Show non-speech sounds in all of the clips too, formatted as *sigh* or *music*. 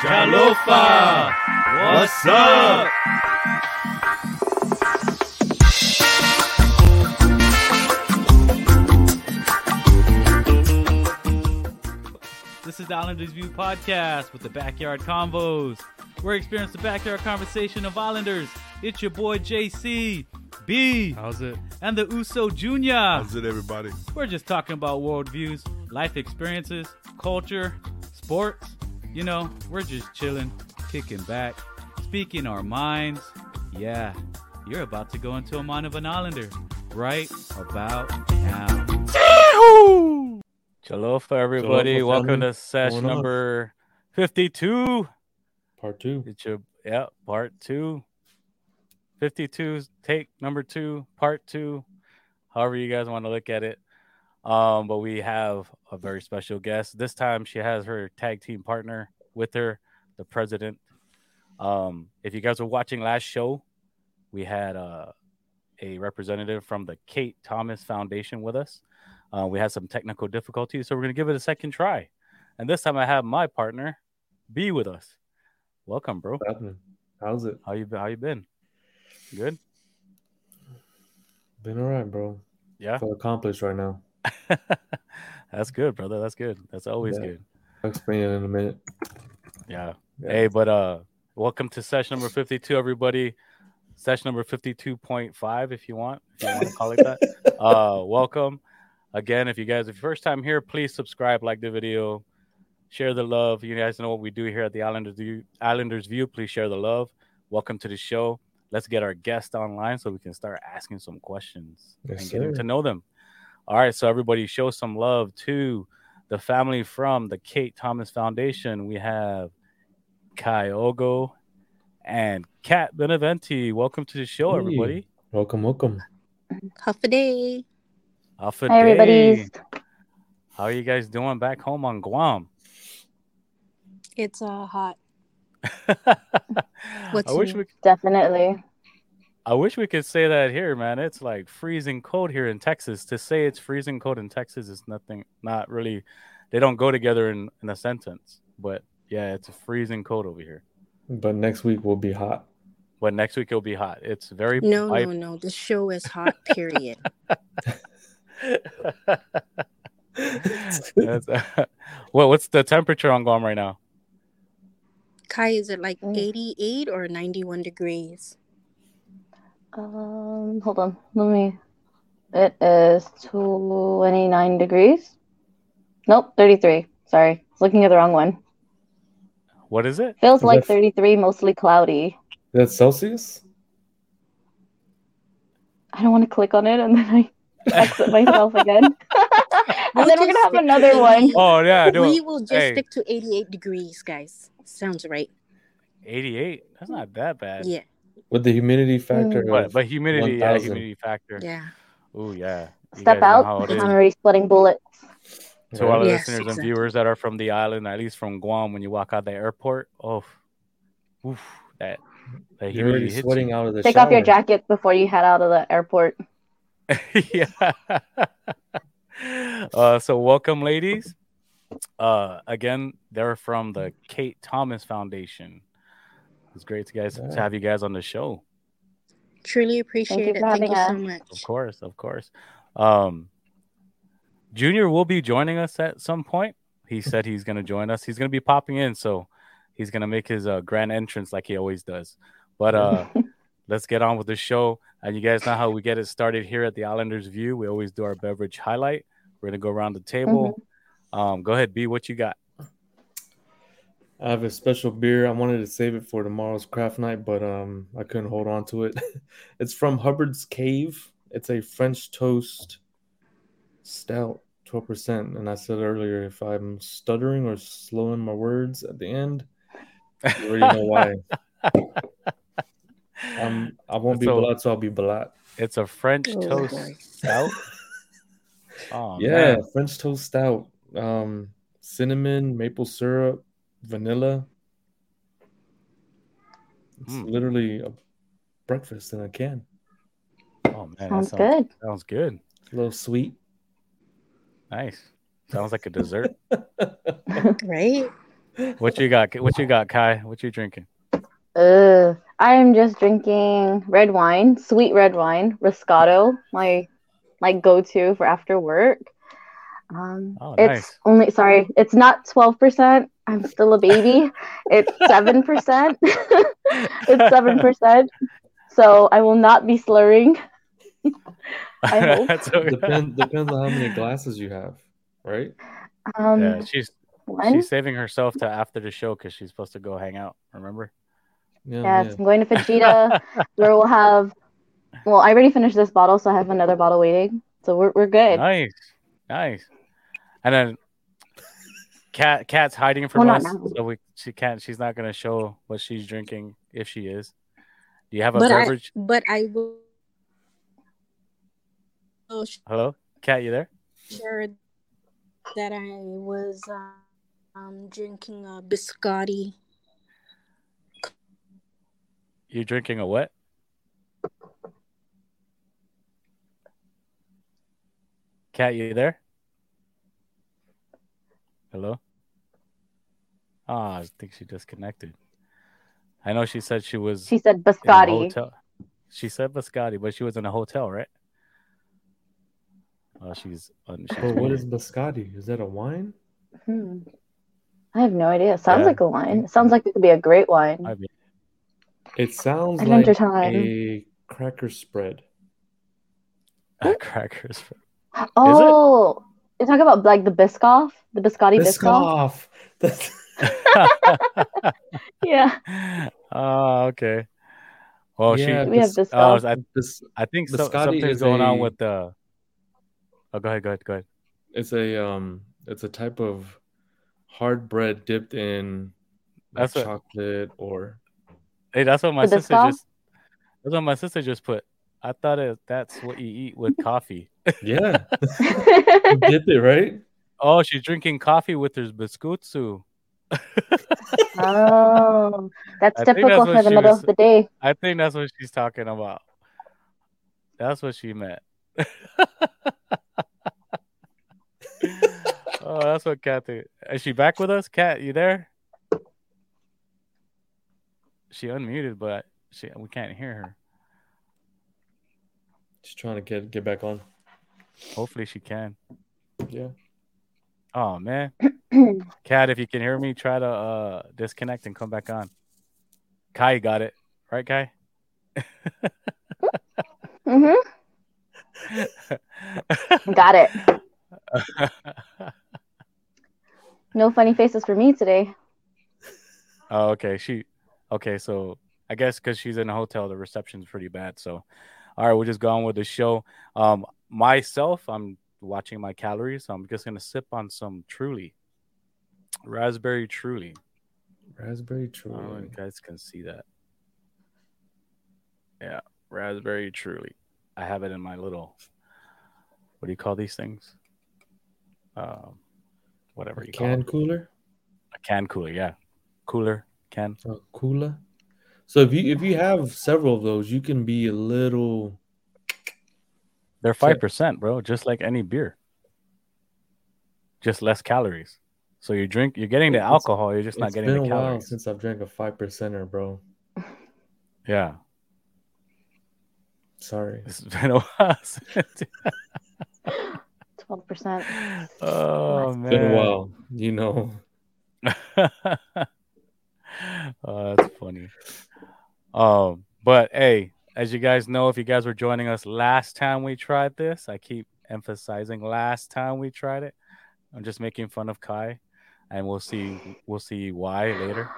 Chalofa! What's up? This is the Islanders View podcast with the Backyard Convos. We're experiencing the backyard conversation of Islanders. It's your boy JC, B, How's it? and the Uso Jr. How's it, everybody? We're just talking about worldviews, life experiences, culture, sports. You know, we're just chilling, kicking back, speaking our minds. Yeah, you're about to go into a mind of an Islander right about now. Chalofa, everybody. Chalofa, Welcome to session Going up. number 52. Part two. It's your yeah, part two. 52 take number two, part two, however you guys want to look at it. Um, but we have a very special guest. This time she has her tag team partner with her, the president. Um, if you guys were watching last show, we had uh, a representative from the Kate Thomas Foundation with us. Uh, we had some technical difficulties, so we're gonna give it a second try. And this time I have my partner, B, with us. Welcome, bro. How's it? How you been? How you been? Good. Been all right, bro. Yeah, Feel accomplished right now. *laughs* that's good, brother. That's good. That's always Yeah. good. I'll explain it in a minute. Yeah. Yeah. Hey, but uh, welcome to session number fifty-two, everybody. Session number fifty-two point five, if you want, if you want to call it that. *laughs* uh, welcome again. If you guys, if your first time here, please subscribe, like the video, share the love. You guys know what we do here at the Islanders View. Islanders View. Please share the love. Welcome to the show. Let's get our guest online so we can start asking some questions Yes, and getting to know them. All right, so everybody show some love to the family from the Kate Thomas Foundation. We have Kai Ogo and Kat Beneventi. Welcome to the show, Hey. everybody. Welcome, welcome. Half a day. Alpha Hi, everybody. How are you guys doing back home on Guam? It's uh hot. *laughs* I What's wish new? we Definitely. I wish we could say that here, man. It's like freezing cold here in Texas. To say it's freezing cold in Texas is nothing, not really. They don't go together in, in a sentence. But yeah, it's freezing cold over here. But next week will be hot. But next week it'll be hot. It's very No, bi- no, no. The show is hot, period. *laughs* That's, *laughs* well, what's the temperature on Guam right now? Kai, is it like Mm. 88 or 91 degrees? Um, hold on. Let me. It is 29 degrees. Nope, 33. Sorry. I was looking at the wrong one. What is it? Feels Is like that- 33, mostly cloudy. That's Celsius? I don't want to click on it and then I exit myself again. *laughs* *laughs* and We'll then we're going to have another one. Oh yeah, no, we will just hey. stick to 88 degrees, guys. Sounds right. 88. That's not that bad. Yeah, With the humidity factor. But but humidity, yeah, humidity factor. yeah. Oh yeah. You Step out. I'm already splitting bullets. To all the Yes, listeners and viewers that are from the island, at least from Guam, when you walk out the airport, oh, oof, that that You're already humidity hits sweating you. out of the Take shower. off your jacket before you head out of the airport. *laughs* yeah. uh, so welcome, ladies. Uh, again, they're from the Kate Thomas Foundation. It's great to guys to have you guys on the show. Truly appreciate you it. Thank having you so much. Of course, of course. Um, Junior will be joining us at some point. He said he's going to join us. He's going to be popping in, so he's going to make his uh, grand entrance like he always does. But uh, *laughs* let's get on with the show. And you guys know how we get it started here at the Islanders View. We always do our beverage highlight. We're going to go around the table. Um, go ahead, B. What you got? I have a special beer. I wanted to save it for tomorrow's craft night, but um, I couldn't hold on to it. *laughs* it's from Hubbard's Cave. It's a French toast stout, twelve percent. And I said earlier, if I'm stuttering or slowing my words at the end, you already know why. *laughs* Um, I won't be So- blood, so I'll be blood. It's a French Oh, toast boy. stout. *laughs* Oh, yeah, man. French toast stout. Um, cinnamon, maple syrup, vanilla. It's Mm. literally a breakfast in a can. Oh man, that Sounds sounds good. Sounds good. It's a little sweet. Nice. Sounds like a dessert. *laughs* *laughs* Right? What you got? What you got, Kai? What you drinking? Uh, I am just drinking red wine, sweet red wine, Roscato, my my go-to for after work. Um, Oh, it's only sorry, it's not twelve percent. I'm still a baby. it's *laughs* seven percent. *laughs* it's seven percent. So I will not be slurring. I *laughs* hope. That's okay. Depend, depends on how many glasses you have, right? Um, Yeah, she's one. she's saving herself to after the show because she's supposed to go hang out. Remember? Yeah, Yes, I'm going to Fajita where we'll have. Well, I already finished this bottle, so I have another bottle waiting. So we're we're good. Nice, nice. And then cat cat's hiding from Well, us, so we she can't. She's not gonna show what she's drinking if she is. Do you have a But I, beverage? but I will will Hello, cat, you there? share that I was uh, um, drinking a biscotti. You drinking a what? Cat, you there? Hello? Ah, I think she disconnected. I know she said she was She said in a biscotti. hotel. She said biscotti, but she was in a hotel, right? Oh, she's. Un- she's But what muted. is biscotti? Is that a wine? Hmm. I have no idea. It sounds Yeah. like a wine. It sounds like it could be a great wine. I mean, It sounds Adventure like time. a cracker spread. A crackers. Spread. Oh, you're talking about like the Biscoff, the biscotti Biscoff. Biscoff. *laughs* Yeah. *laughs* oh, okay. Well, Yeah, she. We have bis- Oh, Biscoff. I, bis- I think so, something's is going on with the. Oh, go ahead, go ahead, go ahead. it's a um it's a type of hard bread dipped in like That's what- chocolate or Hey, that's what my The sister Biscoff? just. That's what my sister just put. I thought it, that's what you eat with coffee. yeah *laughs* You dip it right Oh, she's drinking coffee with her biscuitsu. oh, that's I typical that's for the middle was- of the day. I think that's what she's talking about. That's what she meant. *laughs* oh, that's what Kathy. Is she back with us? Kat, you there? She unmuted, but she we can't hear her. Just trying to get get back on Hopefully, she can. yeah Oh man, *clears throat* Kat, if you can hear me, try to uh disconnect and come back on. Kai got it, right, Kai? mm-hmm. Got it. *laughs* No funny faces for me today. Oh, okay. She okay. So I guess because she's in a hotel, the reception's pretty bad. So, all right, we'll just go on with the show. Um, myself, I'm watching my calories. So I'm just gonna sip on some Truly, raspberry Truly. raspberry I don't know if truly you guys can see that. Yeah, raspberry Truly. I have it in my little. What do you call these things? Um, whatever a you call can it. cooler A can cooler. Yeah, cooler can. a cooler so if you if you have several of those you can be a little They're five percent, bro, just like any beer. Just less calories. So you drink, you're getting the alcohol. You're just not it's getting been the a while calories. since i've drank a five percenter bro Yeah, sorry *laughs* it's been a while. *laughs* Twelve percent. oh man, been a while you know *laughs* oh, that's funny. Um, but hey, as you guys know, if you guys were joining us last time we tried this, I keep emphasizing last time we tried it. I'm just making fun of Kai, and we'll see we'll see why later.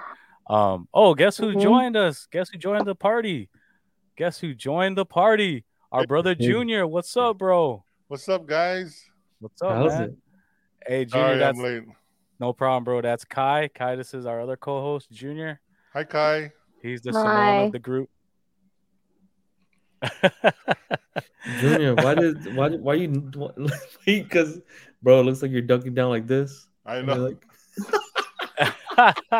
Um, oh, guess who Mhm. joined us? Guess who joined the party? Guess who joined the party? Our brother Junior. What's up, bro? What's up, guys? What's up, how's man? it Hey, Junior, Sorry, that's I'm late. no problem, bro. That's Kai. Kai, this is our other co-host, Junior. Hi, Kai. He's the Simone Hi. of the group. *laughs* Junior, why did why did- why you because *laughs* bro, it looks like you're ducking down like this. I know. like, *laughs*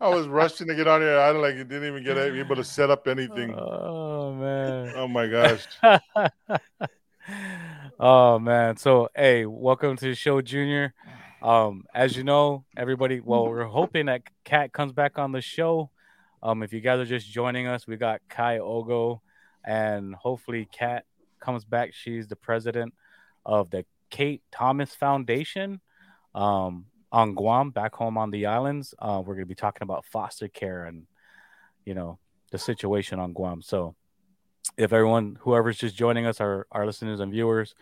I was rushing to get on here. I like didn't even get able to set up anything. oh man. Oh my gosh. oh man. So hey, welcome to the show, Junior. Um, as you know, everybody. Well, we're hoping that Kat comes back on the show. Um, if you guys are just joining us, we got Kai Ogo, and hopefully Kat comes back. She's the president of the Kate Thomas Foundation um, on Guam, back home on the islands. Uh, we're going to be talking about foster care and you know the situation on Guam. So, if everyone, whoever's just joining us, our our listeners and viewers,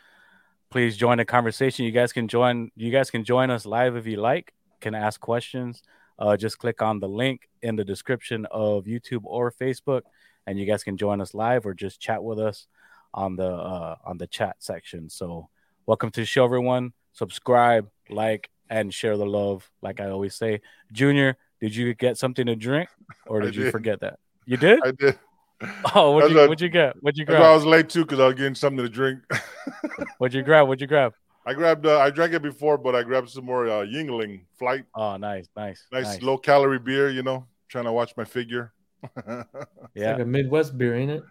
please join the conversation. You guys can join. You guys can join us live if you like. Can ask questions. Uh, just click on the link in the description of YouTube or Facebook, and you guys can join us live or just chat with us on the uh, on the chat section. So, welcome to the show, everyone. Subscribe, like, and share the love. Like I always say, Junior, did you get something to drink, or I did you forget that? You did? I did. Oh, what'd you, what- what'd you get? What'd you why I was late too because I was getting something to drink. *laughs* What'd you grab? What'd you grab? I grabbed. Uh, I drank it before, but I grabbed some more uh, Yuengling Flight. Oh, nice, nice, Nice, low calorie beer. You know, trying to watch my figure. *laughs* It's Yeah, like a Midwest beer, ain't it?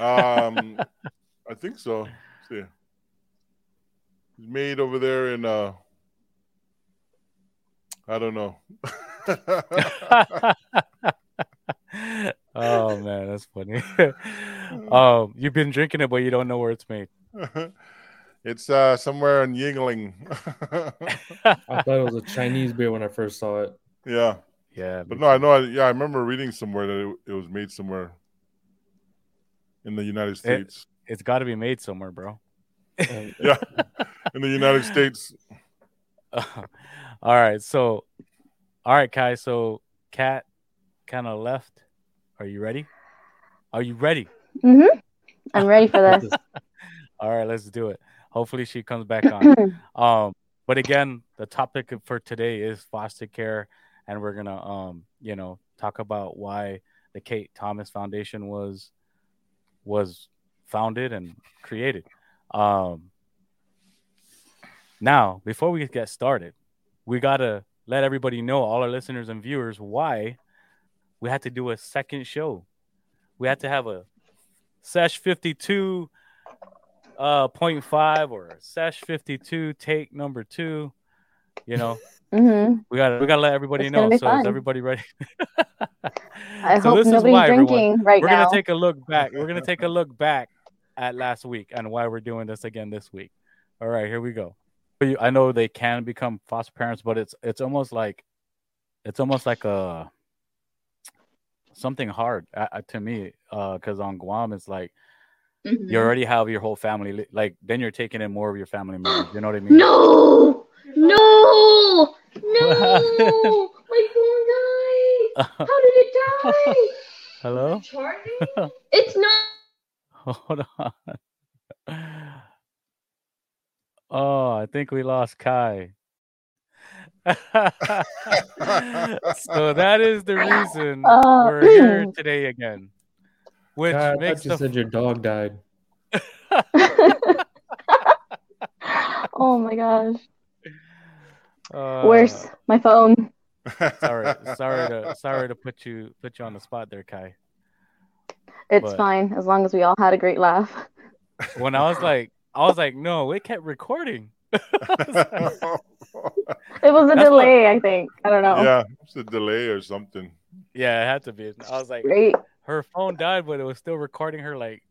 um, *laughs* I think so. Let's see, it's made over there in. uh I don't know. *laughs* oh man, that's funny. um, you've been drinking it, but you don't know where it's made. It's uh somewhere in Yuengling. *laughs* I thought it was a Chinese beer when I first saw it. yeah, yeah, but no, I know. I, yeah, I remember reading somewhere that it, it was made somewhere in the United States. it's got to be made somewhere, bro. *laughs* Yeah, in the United States. *laughs* all right, so, all right, Kai. So, Kat kind of left. Are you ready? Are you ready? Mm-hmm. I'm ready for this. All right, let's do it. Hopefully, she comes back on. *clears throat* Um, but again, the topic for today is foster care, and we're gonna, um, you know, talk about why the Kate Thomas Foundation was was founded and created. Um, now, before we get started, we gotta let everybody know, all our listeners and viewers, why we had to do a second show. We had to have a sesh fifty two uh 0.5 or sesh 52 take number two you know? Hmm we gotta we gotta let everybody It's know. so be is everybody ready? *laughs* I So hope nobody's why, everyone. drinking right now. we're gonna take a look back. We're gonna take a look back at last week and why we're doing this again this week. All right here we go. I know they can become foster parents but it's it's almost like it's almost like a something hard uh, uh, to me uh because on guam it's like Mhm. you already have your whole family like then you're taking in more of your family members you know what i mean *gasps* No! No! No! *laughs* My phone died! How did it die? *laughs* hello Charging? *laughs* It's not. hold on oh i think we lost kai so that is the reason Uh, we're here today again which God, I makes thought you the said your dog died. *laughs* oh my gosh. uh, Where's my phone? *laughs* sorry sorry to sorry to put you put you on the spot there kai It's but- fine as long as we all had a great laugh. when I was like, I was like, no, it kept recording. *laughs* It was a That's what- delay, I think. I don't know. yeah, it's a delay or something. yeah, it had to be. I was like, Great. Her phone died, but it was still recording her like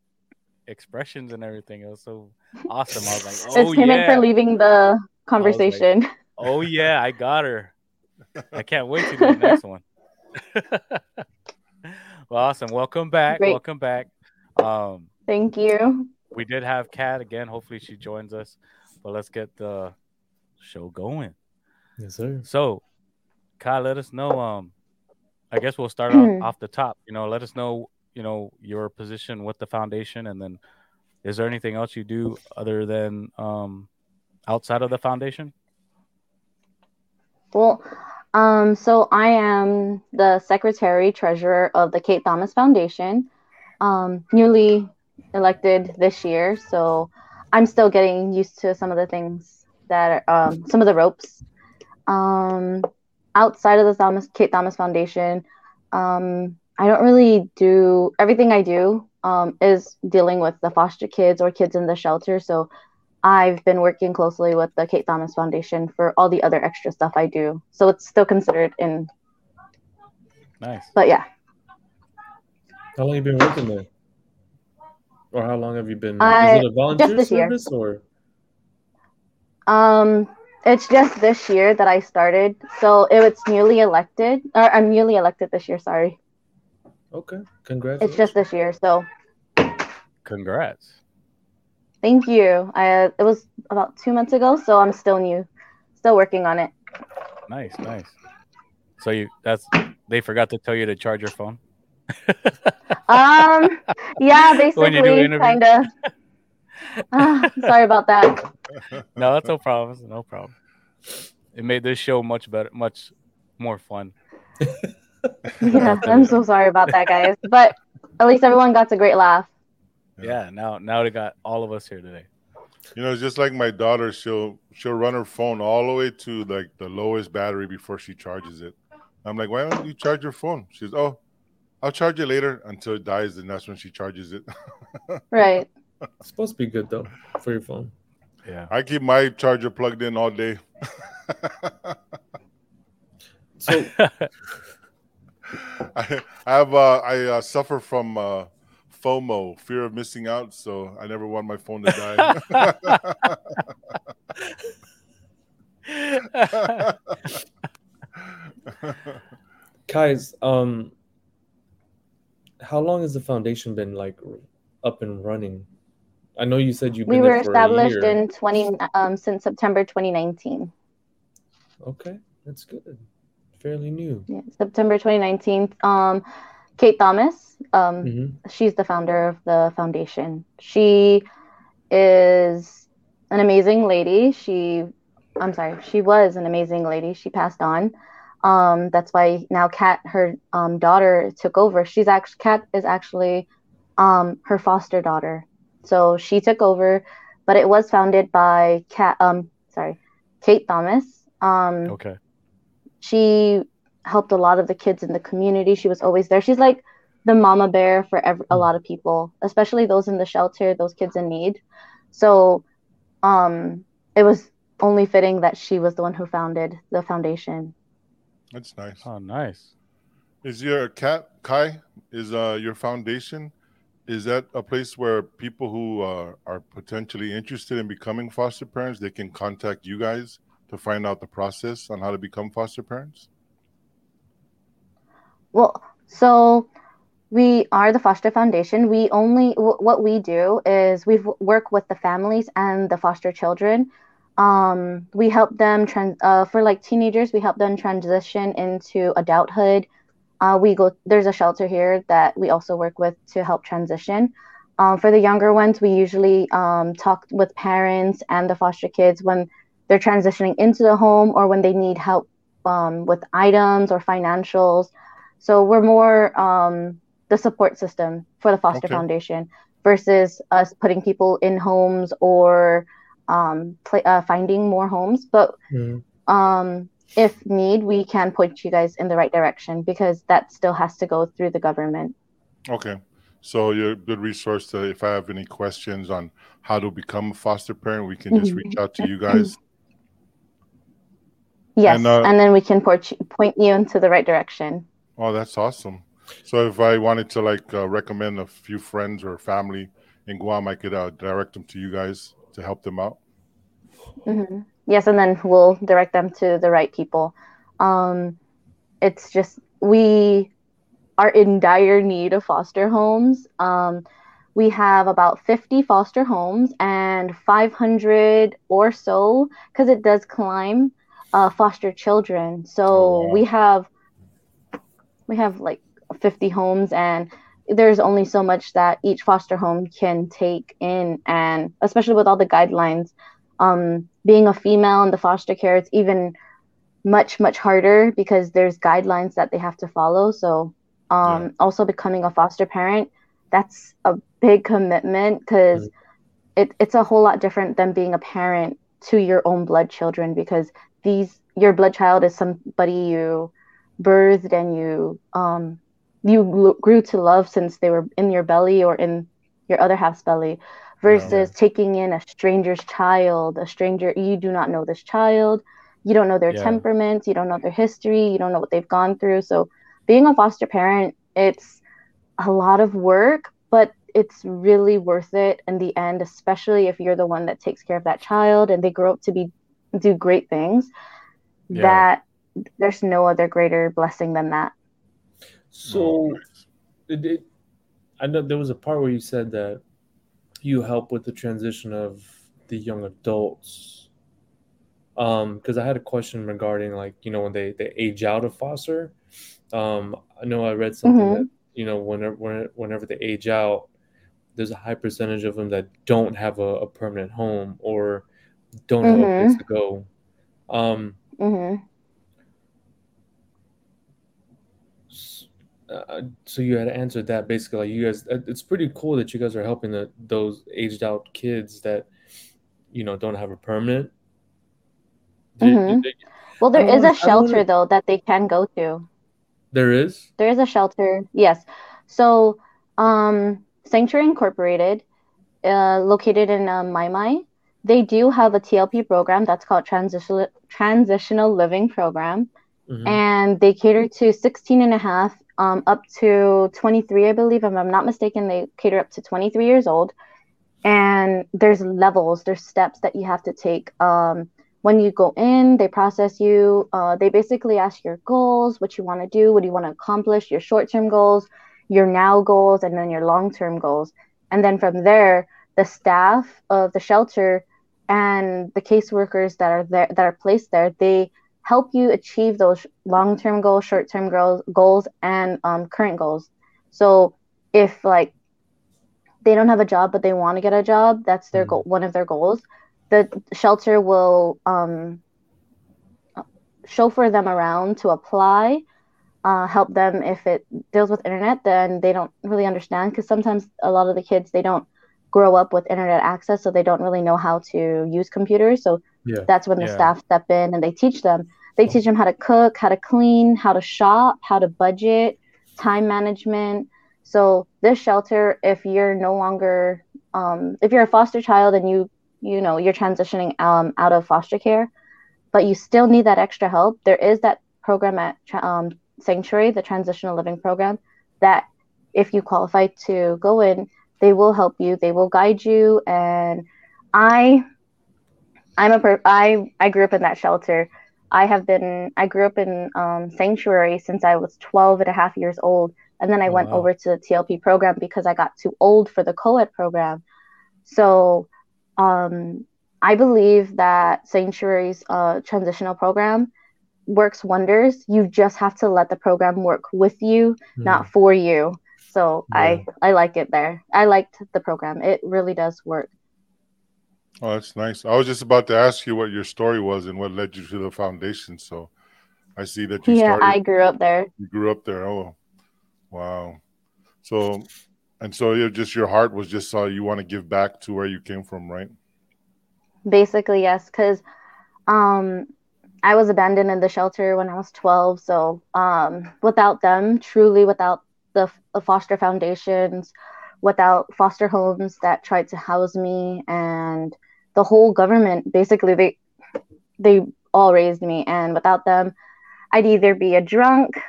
expressions and everything. It was so awesome. I was like, oh it's payment yeah, for leaving the conversation. oh yeah, I got her. *laughs* I can't wait to do the next one. *laughs* well, awesome. Welcome back. Great. Welcome back. Um, Thank you. we did have Kat again. Hopefully, she joins us. But let's get the show going. Yes, sir. So, Kyle, let us know. Um, I guess we'll start off, off the top. You know, let us know. You know your position with the foundation, and then is there anything else you do other than um outside of the foundation? Well, um, so I am the secretary treasurer of the Kate Thomas Foundation, um, newly elected this year. So I'm still getting used to some of the things that are, um, some of the ropes. Um, outside of the Thomas Kate Thomas Foundation, um, I don't really do everything I do um, is dealing with the foster kids or kids in the shelter. So I've been working closely with the Kate Thomas Foundation for all the other extra stuff I do. So it's still considered in, Nice. but yeah. How long have you been working there? Or how long have you been? I- is it a volunteer this year. or? Um, it's just this year that I started. So it was newly elected, or I'm newly elected this year. Sorry, Okay, congratulations. it's just this year. So Congrats. thank you. I it was about two months ago, so I'm still new, still working on it. Nice, nice. So you that's they forgot to tell you to charge your phone. *laughs* Um, yeah, When you do basically, interview. kind of. *laughs* sorry about that. *laughs* No, that's no problem. No problem. It made this show much better, much more fun. *laughs* Yeah, I'm so sorry about that, guys. But at least everyone got a great laugh. Yeah. Now, now they got all of us here today. You know, just like my daughter. She'll she'll run her phone all the way to like the lowest battery before she charges it. I'm like, why don't you charge your phone? She's, oh, I'll charge it later until it dies, and that's when she charges it. Right. It's supposed to be good though for your phone. Yeah. I keep my charger plugged in all day. *laughs* So *laughs* I, I have uh, I uh, suffer from uh, FOMO, fear of missing out, so I never want my phone to die. *laughs* guys, um, how long has the foundation been like up and running? I know you said you've We were there for a established in 20 um since September 2019. Okay, that's good. Fairly new. Yeah, September 2019. Um, Kate Thomas. Um, hmm she's the founder of the foundation. She is an amazing lady. She, I'm sorry, she was an amazing lady. She passed on. Um, that's why now Kat, her um, daughter, took over. She's actually Kat is actually um, her foster daughter. So she took over, but it was founded by Kat. Um, sorry, Kate Thomas. Um, okay. she helped a lot of the kids in the community. She was always there. She's like the mama bear for ev- a lot of people, especially those in the shelter, those kids in need. So, um, it was only fitting that she was the one who founded the foundation. That's nice. Oh, nice. Is your cat Kai? Is uh your foundation? Is that a place where people who are potentially interested in becoming foster parents they can contact you guys to find out the process on how to become foster parents? Well, so we are the Foster Foundation. We only w- what we do is we work with the families and the foster children. Um, we help them trans uh, for like teenagers. We help them transition into adulthood. Uh, we go there's a shelter here that we also work with to help transition. Um, for the younger ones, we usually um, talk with parents and the foster kids when they're transitioning into the home or when they need help um, with items or financials. So we're more um, the support system for the Foster Okay. Foundation versus us putting people in homes or um, pla uh, finding more homes. But Mhm. If need, we can point you guys in the right direction because that still has to go through the government. Okay. So you're a good resource to if I have any questions on how to become a foster parent, we can just reach out to you guys. *laughs* Yes, And, and, uh, then we can point you, point you into the right direction. Oh, that's awesome. So if I wanted to like uh, recommend a few friends or family in Guam, I could uh, direct them to you guys to help them out. hmm Yes, and then we'll direct them to the right people. Um, it's just we are in dire need of foster homes. Um, we have about 50 foster homes and 500 or so, because it does climb, uh, foster children. So Oh, wow. we have we have like 50 homes and there's only so much that each foster home can take in and especially with all the guidelines um, being a female in the foster care it's even much much harder because there's guidelines that they have to follow so um, Yeah. also becoming a foster parent that's a big commitment because it, it's a whole lot different than being a parent to your own blood children because these your blood child is somebody you birthed and you um you grew to love since they were in your belly or in your other half's belly versus taking in a stranger's child, a stranger you do not know this child, you don't know their Yeah. temperaments, you don't know their history, you don't know what they've gone through. So being a foster parent, it's a lot of work, but it's really worth it in the end, especially if you're the one that takes care of that child and they grow up to be do great things. Yeah. That there's no other greater blessing than that. So, it, it, I know there was a part where you said that you help with the transition of the young adults. Um, because I had a question regarding like you know when they they age out of foster. Um, I know I read something Mhm. that you know whenever when- whenever they age out, there's a high percentage of them that don't have a, a permanent home or don't have a place to go. Um, hmm uh, so you had answered that basically like you guys it's pretty cool that you guys are helping the, those aged out kids that you know don't have a permanent Did- Mhm. did- Well, there is a shelter though that they can go to. there is There is a shelter, yes. So, um, Sanctuary Incorporated, uh, located in uh, Maimai, they do have a TLP program that's called Transitional Transitional Living Program, Mhm. and they cater to 16 and a half um, up to 23, I believe. If I'm not mistaken, they cater up to 23 years old. And there's levels, there's steps that you have to take. Um, when you go in, they process you. Uh, they basically ask your goals, what you want to do, what do you want to accomplish, your short term goals, your now goals, and then your long term goals. And then from there, the staff of the shelter and the caseworkers that are there that are placed there, they help you achieve those long term goals, short term goals, goals, and um, current goals. So if like they don't have a job but they want to get a job, that's their Mhm. goal, one of their goals. The shelter will um, chauffeur them around to apply, uh, help them if it deals with internet, then they don't really understand because sometimes a lot of the kids they don't grow up with internet access, so they don't really know how to use computers. So Yeah. that's when the Yeah. staff step in and they teach them. They teach them how to cook, how to clean, how to shop, how to budget, time management. So this shelter, if you're no longer, um, if you're a foster child and you, you know, you're transitioning um, out of foster care, but you still need that extra help, there is that program at um, Sanctuary, the Transitional Living Program, that if you qualify to go in, they will help you, they will guide you, and I I'm a per- I I grew up in that shelter. I have been I grew up in um, sanctuary since I was 12 and a half years old, and then I Oh, went wow. over to the TLP program because I got too old for the co-ed program. So, um, I believe that sanctuary's uh, transitional program works wonders. You just have to let the program work with you, not for you. So I I like it there. I liked the program. It really does work. Oh, that's nice. I was just about to ask you what your story was and what led you to the foundation. So I see that you Yeah, started. I grew up there. You grew up there. Oh, wow. So, and so you just your heart was just uh, you want to give back to where you came from, right? Basically, yes, because um, I was abandoned in the shelter when I was 12. So um, without them, truly without the, the foster foundations, without foster homes that tried to house me, and the whole government, basically, they they all raised me, and without them, I'd either be a drunk,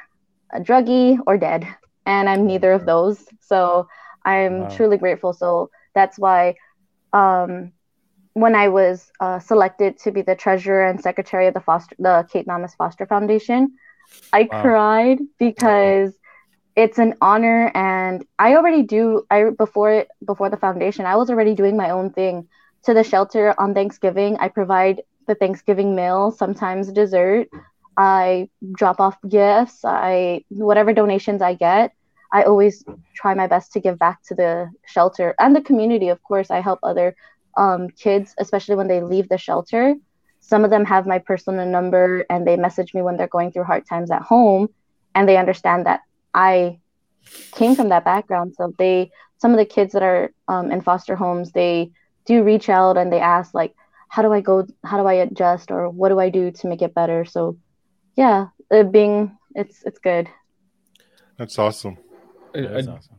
a druggie, or dead, and I'm neither of those. So I'm Wow. truly grateful. So that's why. Um, when I was uh, selected to be the treasurer and secretary of the foster, the Kate Thomas Foster Foundation, I Wow. cried because it's an honor, and I already do. I before it before the foundation, I was already doing my own thing to the shelter on Thanksgiving. I provide the Thanksgiving meal, sometimes dessert. I drop off gifts. I whatever donations I get. I always try my best to give back to the shelter and the community. Of course, I help other um, kids, especially when they leave the shelter. Some of them have my personal number and they message me when they're going through hard times at home, and they understand that I came from that background. So they, some of the kids that are um, in foster homes, they do reach out and they ask like, how do I go? How do I adjust? Or what do I do to make it better? So, yeah, it being it's it's good. That's awesome. I, That's awesome.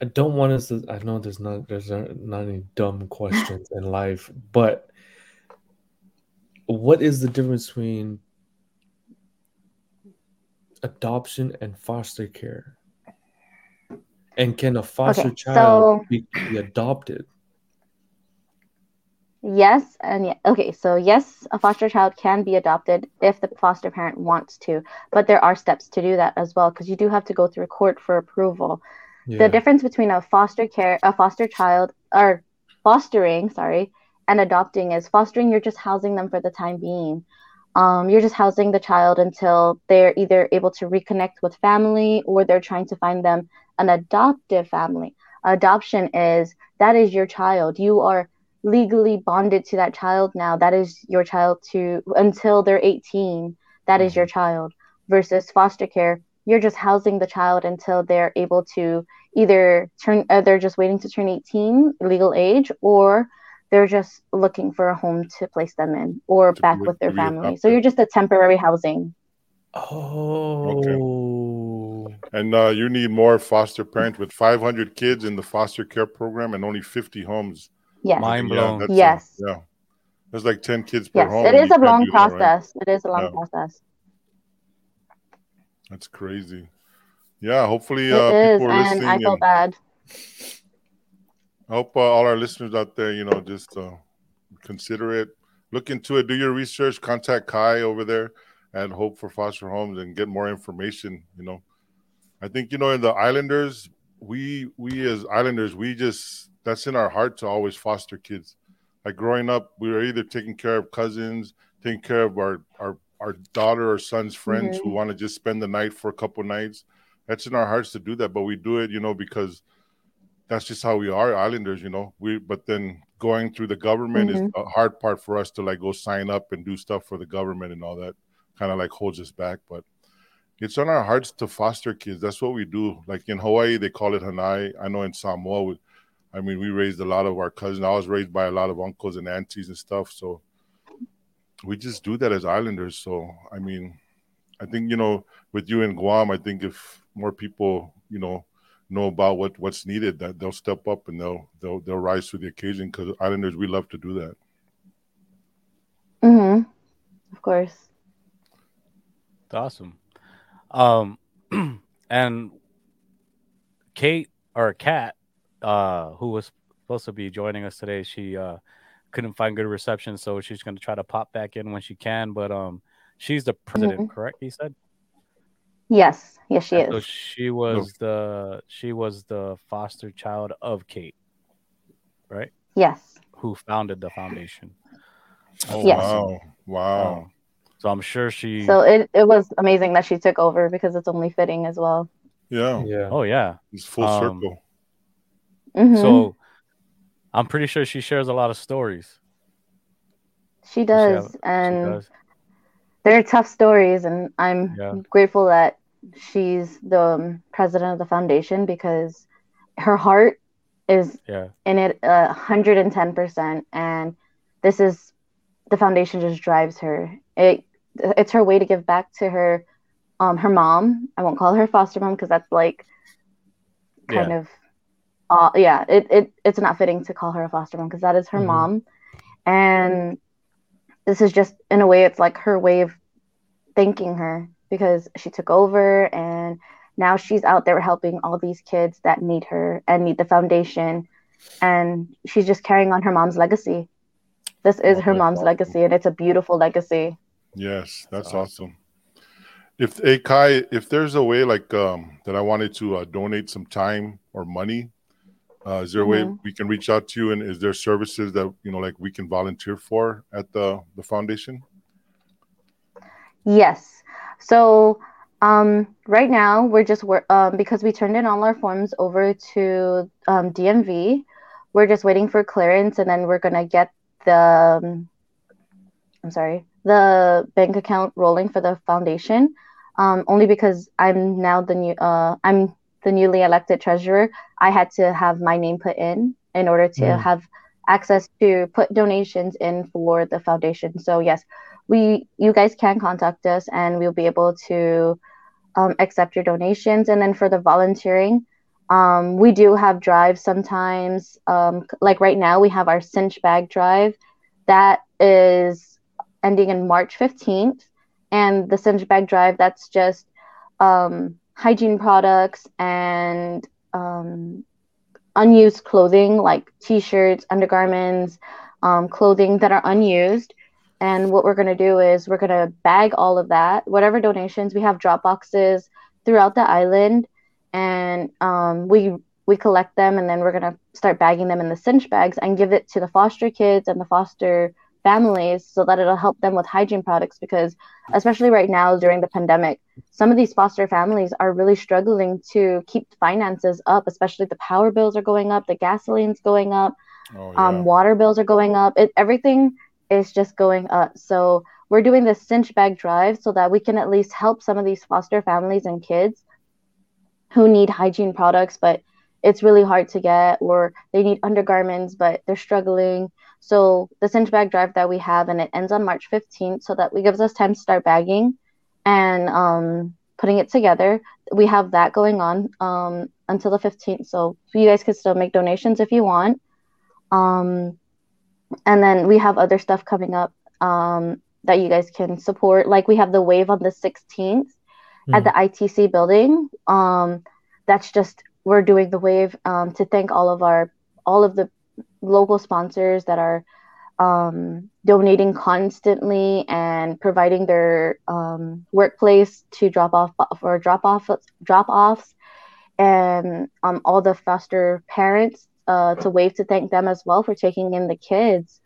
I don't want us to. I know there's not there's not, not any dumb questions in life, but what is the difference between adoption and foster care? And can a foster Okay, child so- be, be adopted? Yes, and yeah. Okay, so yes, a foster child can be adopted if the foster parent wants to, but there are steps to do that as well because you do have to go through court for approval. Yeah. The difference between a foster care, a foster child, or fostering, sorry, and adopting is fostering. You're just housing them for the time being. Um, you're just housing the child until they're either able to reconnect with family or they're trying to find them an adoptive family. Adoption is that is your child. You are legally bonded to that child now. That is your child to until they're 18. That is your child. Versus foster care, you're just housing the child until they're able to either turn, uh, they're just waiting to turn 18, legal age, or they're just looking for a home to place them in or back be- with their family. So you're just a temporary housing. Oh. And uh, you need more foster parents with 500 kids in the foster care program and only 50 homes. Yes. Mind Yeah, blown. that's a- Yes. yeah. There's like 10 kids per Yes. home. It and is you a long do that, right? process. It is a long Yeah. process. That's crazy. Yeah, hopefully It uh, is, people are and listening. I feel and bad. I hope uh, all our listeners out there, you know, just uh, consider it, look into it, do your research, contact Kai over there at Hope for Foster Homes and get more information. You know, I think you know in the Islanders, we we as Islanders, we just that's in our heart to always foster kids. Like growing up, we were either taking care of cousins, taking care of our our our daughter or son's friends who mm-hmm. want to just spend the night for a couple nights. That's in our hearts to do that, but we do it, you know, because that's just how we are islanders you know we but then going through the government is mm-hmm. a hard part for us to like go sign up and do stuff for the government and all that kind of like holds us back but it's on our hearts to foster kids that's what we do like in hawaii they call it hanai i know in samoa we, i mean we raised a lot of our cousins i was raised by a lot of uncles and aunties and stuff so we just do that as islanders so i mean i think you know with you in guam i think if more people you know know about what what's needed that they'll step up and they'll they'll they'll rise to the occasion because islanders we love to do that Mm-hmm. Of course. It's awesome. Um, *clears throat* and Kate or Kat, uh, who was supposed to be joining us today, she uh couldn't find good reception, so she's gonna try to pop back in when she can. But um, she's the president, correct? He said. Yes. Yes, she And So is. she was the she was the foster child of Kate, right? Yes. Who founded the foundation. oh Yes. wow wow Um, so I'm sure she. So it, it was amazing that she took over because it's only fitting as well. yeah Yeah. oh yeah. it's full Um, circle Mhm. So I'm pretty sure she shares a lot of stories. she She does. have- she and does. they're tough stories. And I'm Yeah. grateful that she's the um, president of the foundation because her heart is Yeah. in it a hundred and ten percent. And this is the foundation just drives her. It it's her way to give back to her um her mom. I won't call her foster mom because that's like kind of uh yeah, it, it it's not fitting to call her a foster mom because that is her Mhm. mom. And this is just in a way it's like her way of thanking her because she took over and now she's out there helping all these kids that need her and need the foundation and she's just carrying on her mom's legacy this is Oh, her mom's awesome. legacy and it's a beautiful legacy yes that's awesome. awesome if hey kai if there's a way like um that i wanted to uh, donate some time or money uh, is there a way Mhm. we can reach out to you and is there services that you know like we can volunteer for at the the foundation yes so um right now we're just wor- um because we turned in all our forms over to um dmv we're just waiting for clearance and then we're gonna get the um, i'm sorry the bank account rolling for the foundation um only because i'm now the new uh i'm the newly elected treasurer. I had to have my name put in in order to Mm. have access to put donations in for the foundation. So yes we you guys can contact us and we'll be able to um, accept your donations. And then for the volunteering Um, we do have drives sometimes. Um, like right now, we have our cinch bag drive that is ending in March 15th. And the cinch bag drive, that's just um, hygiene products and um, unused clothing like t shirts, undergarments, um, clothing that are unused. And what we're going to do is we're going to bag all of that, whatever donations. We have drop boxes throughout the island and um, we we collect them and then we're gonna start bagging them in the cinch bags and give it to the foster kids and the foster families so that it'll help them with hygiene products because especially right now during the pandemic some of these foster families are really struggling to keep finances up especially the power bills are going up the gasoline's going up Oh, yeah. um, water bills are going up. It, everything is just going up. So we're doing this cinch bag drive so that we can at least help some of these foster families and kids who need hygiene products, but it's really hard to get, or they need undergarments, but they're struggling. So the cinch bag drive that we have, and it ends on March 15th, so that gives us time to start bagging and um, putting it together. We have that going on um, until the 15th, so you guys can still make donations if you want. Um, and then we have other stuff coming up um, that you guys can support. Like we have the wave on the 16th at the ITC building. Um, that's just we're doing the wave um, to thank all of our all of the local sponsors that are um, donating constantly and providing their um, workplace to drop off for drop off drop offs. And um, all the foster parents uh, to wave to thank them as well for taking in the kids.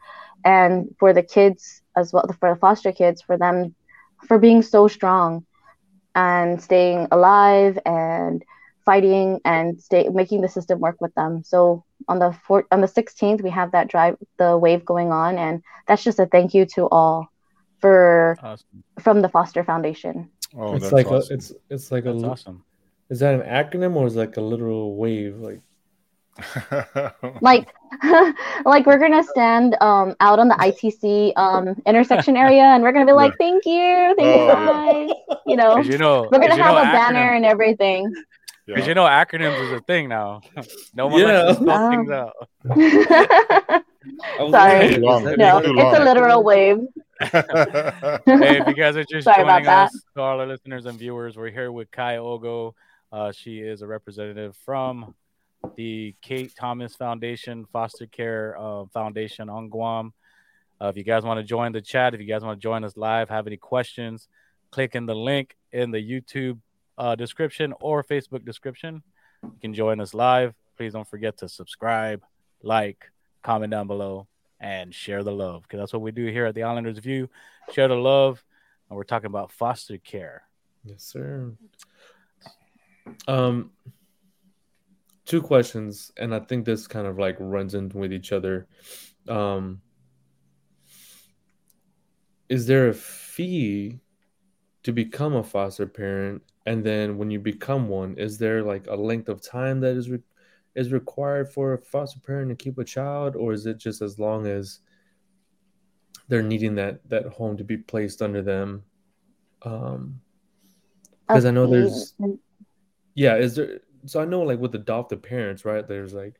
And for the kids as well for the foster kids for them for being so strong and staying alive and fighting and stay making the system work with them so on the four, on the 16th we have that drive the wave going on and that's just a thank you to all for Awesome. from the foster foundation oh, it's that's like awesome. a, it's it's like That's a awesome. is that an acronym or is it like a literal wave like *laughs* like *laughs* like we're gonna stand um out on the ITC um intersection area and we're gonna be like thank you thank you Oh, yeah. guys you know 'Cause you know, we're gonna have know a banner and everything Because Yeah. you know acronyms is a thing now. *laughs* no one likes Yeah. to spell Oh. things out. Sorry. like, Too long. is that- no It's a literal wave hey, if you guys are just Sorry about joining that. us, to all our listeners and viewers, we're here with Kai Ogo. Uh, she is a representative from the Kate Thomas Foundation Foster Care uh, Foundation on Guam. Uh, if you guys want to join the chat, if you guys want to join us live, have any questions, click in the link in the YouTube uh, description or Facebook description. You can join us live. Please don't forget to subscribe, like, comment down below, and share the love because that's what we do here at the Islanders View. Share the love, and we're talking about foster care. Yes, sir. Um, two questions, and I think this kind of like runs in with each other. Um, is there a fee to become a foster parent? And then when you become one, is there like a length of time that is re- is required for a foster parent to keep a child, or is it just as long as they're needing that that home to be placed under them? Um, because I know there's yeah, is there? So I know, like with adoptive parents, right? There's like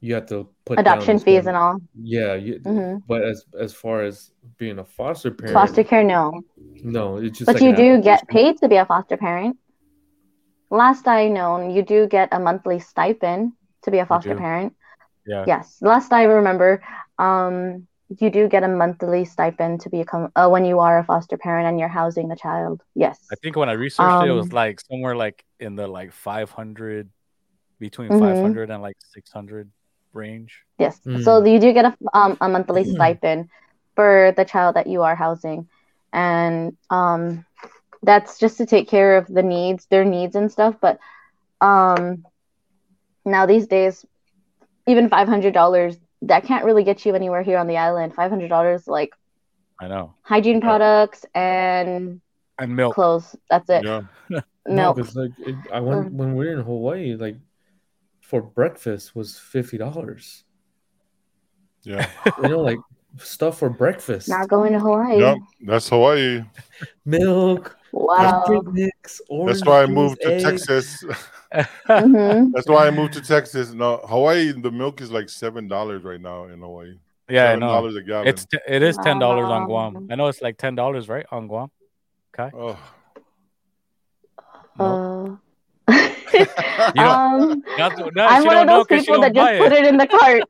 you have to put adoption fees and all. Yeah, you, hmm but as as far as being a foster parent, foster care no. no, it's just but like you do get paid to be a foster parent. Last i known you do get a monthly stipend to be a foster parent. Yeah. yes last i remember um you do get a monthly stipend to become uh, when you are a foster parent and you're housing a child yes I think when I researched it, it was Um, like somewhere like in the like 500, between Mhm. 500 and like 600 range. Yes. Mm. So you do get a um a monthly stipend for the child that you are housing, and um that's just to take care of the needs, their needs and stuff. But um now these days, even five hundred dollars that can't really get you anywhere here on the island. Five hundred dollars like I know. hygiene products and And milk. clothes. That's it. yeah. *laughs* No, *laughs* Milk. because like it, I went Mm. when we were in Hawaii, like for breakfast was fifty dollars. Yeah. You know, like stuff for breakfast. Not going to Hawaii. Yep, that's Hawaii. *laughs* Milk, Wow. drink mix, orange That's why I moved to eggs. Texas. hmm That's why I moved to Texas. No, Hawaii, the milk is like seven dollars right now in Hawaii. Yeah, I know. dollars a gallon. It's t- it is ten dollars on Guam. I know it's like ten dollars, right, on Guam. Okay. oh. Uh, You don't- *laughs* um, Not, no, I'm one of know those 'cause she people that just buy put it in the cart.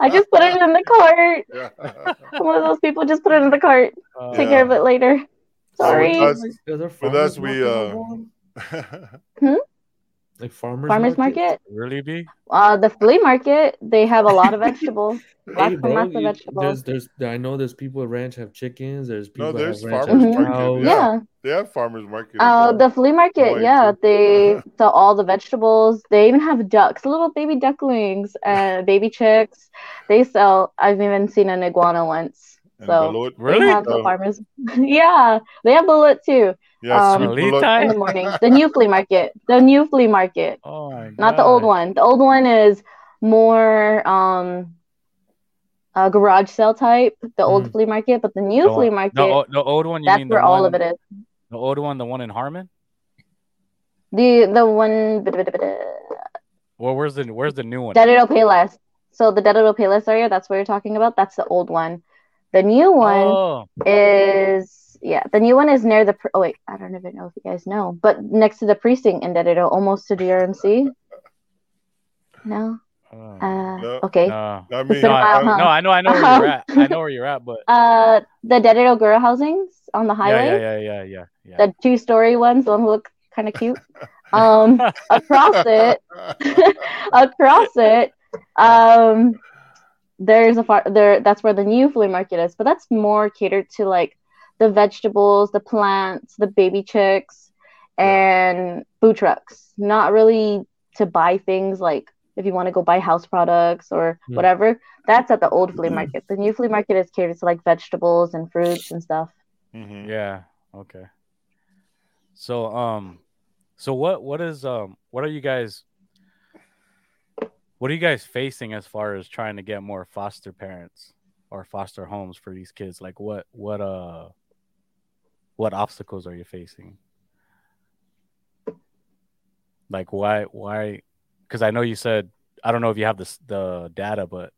I just put it in the cart. Yeah. I'm one of those people just put it in the cart. Uh, Take Yeah. care of it later. Sorry. with us- With us, we market uh, on Guam? *laughs* like farmers Farmers market. Really, be? Uh, the flea market. They have a lot of *laughs* vegetables. Hey, Lots bro, and lots of you- vegetables. there's, there's, I know there's people at ranch have chickens. There's people no, there's have ranch farmers have market. cows. Yeah. they have farmers market. Uh, as the flea market, Hawaii, yeah, too. *laughs* they sell all the vegetables. They even have ducks, little baby ducklings, and baby chicks. They sell. I've even seen an iguana once. And So balut- they Really? have the Uh, farmers. *laughs* yeah, they have balut too yeah, um, sweet balut. in the morning. The new flea market, the new flea market, Oh my god. not the old one. The old one is more um, a garage sale type. The old Mm. flea market, but the new The flea market, The, o- the old one. You that's mean where the all one, of it is. The old one, the one in Harmon. The the one. Well, where's the where's the new one? Dededo Payless. So the Dededo Payless area, that's what you're talking about. That's the old one. The new one Oh, is yeah, the new one is near the. Pre- oh wait, I don't even know if you guys know, but next to the precinct in Dededo, almost to GRMC. No. oh. Uh, No. okay. no. I mean, No, a I, while, I- huh? no, I know, I know where you're at. I know where you're at, but *laughs* Uh, the Dededo Girl housings on the highway, yeah, yeah, yeah, yeah, yeah. the two-story ones, the one look kind of cute. Um, across it, *laughs* across it, um, there's a far there. That's where the new flea market is, but that's more catered to like the vegetables, the plants, the baby chicks, and food trucks. Not really to buy things like if you want to go buy house products or Hmm. whatever. That's at the old flea market. The new flea market is catered to like vegetables and fruits and stuff. Mhm. Yeah. Okay. So um so what what is um what are you guys what are you guys facing as far as trying to get more foster parents or foster homes for these kids? Like what what uh what obstacles are you facing? Like why why cuz I know you said I don't know if you have this the data but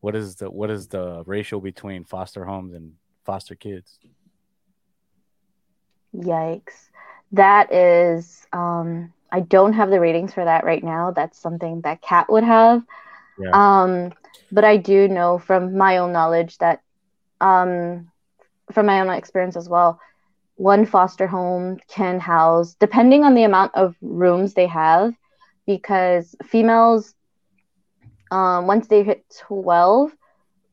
what is the what is the ratio between foster homes and foster kids? Yikes. That is, um, I don't have the ratings for that right now. That's something that Kat would have. Yeah. Um, but I do know from my own knowledge that, um, from my own experience as well, one foster home can house, depending on the amount of rooms they have, because females, um, once they hit 12,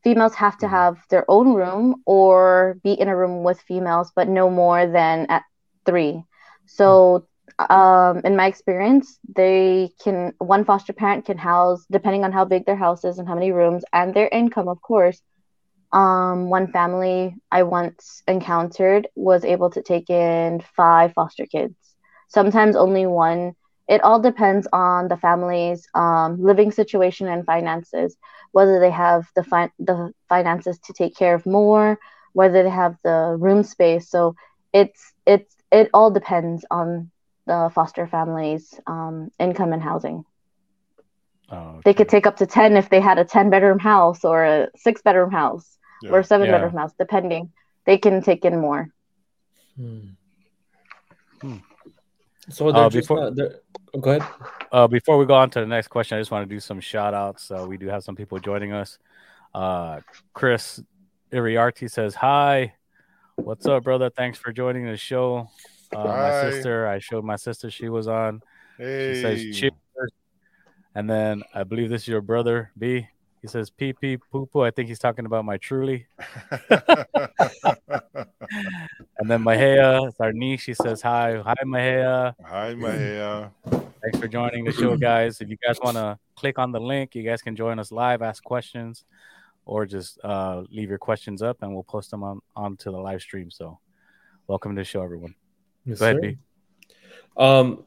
females have to Mhm. have their own room or be in a room with females, but no more than at three. So, um, in my experience, they can one foster parent can house, depending on how big their house is and how many rooms and their income, of course. Um, one family I once encountered was able to take in five foster kids. Sometimes only one. It all depends on the family's um, living situation and finances whether they have the fin- the finances to take care of more, whether they have the room space. So it's it's it all depends on the foster families' um, income and housing. Oh, They could take up to ten if they had a ten bedroom house or a six bedroom house Yeah. or a seven Yeah. bedroom house, depending. They can take in more. Hmm. Hmm. So Uh, before- not, they're- oh, go ahead. Uh, before we go on to the next question, I just want to do some shout outs. Uh, we do have some people joining us. Uh, Chris Iriarte says, Hi. What's up, brother? Thanks for joining the show. Uh, my sister, I showed my sister she was on. Hey. She says, Cheers. And then I believe this is your brother, B. He says, Pee pee poo poo. I think he's talking about my truly. *laughs* And then Mahea, it's our niece. She says, Hi. Hi, Mahea. Hi, Maya. Thanks for joining the show, guys. If you guys want to click on the link, you guys can join us live, ask questions, or just uh, leave your questions up, and we'll post them on onto the live stream. So, welcome to the show, everyone. Yes, Go ahead, sir. B. Um,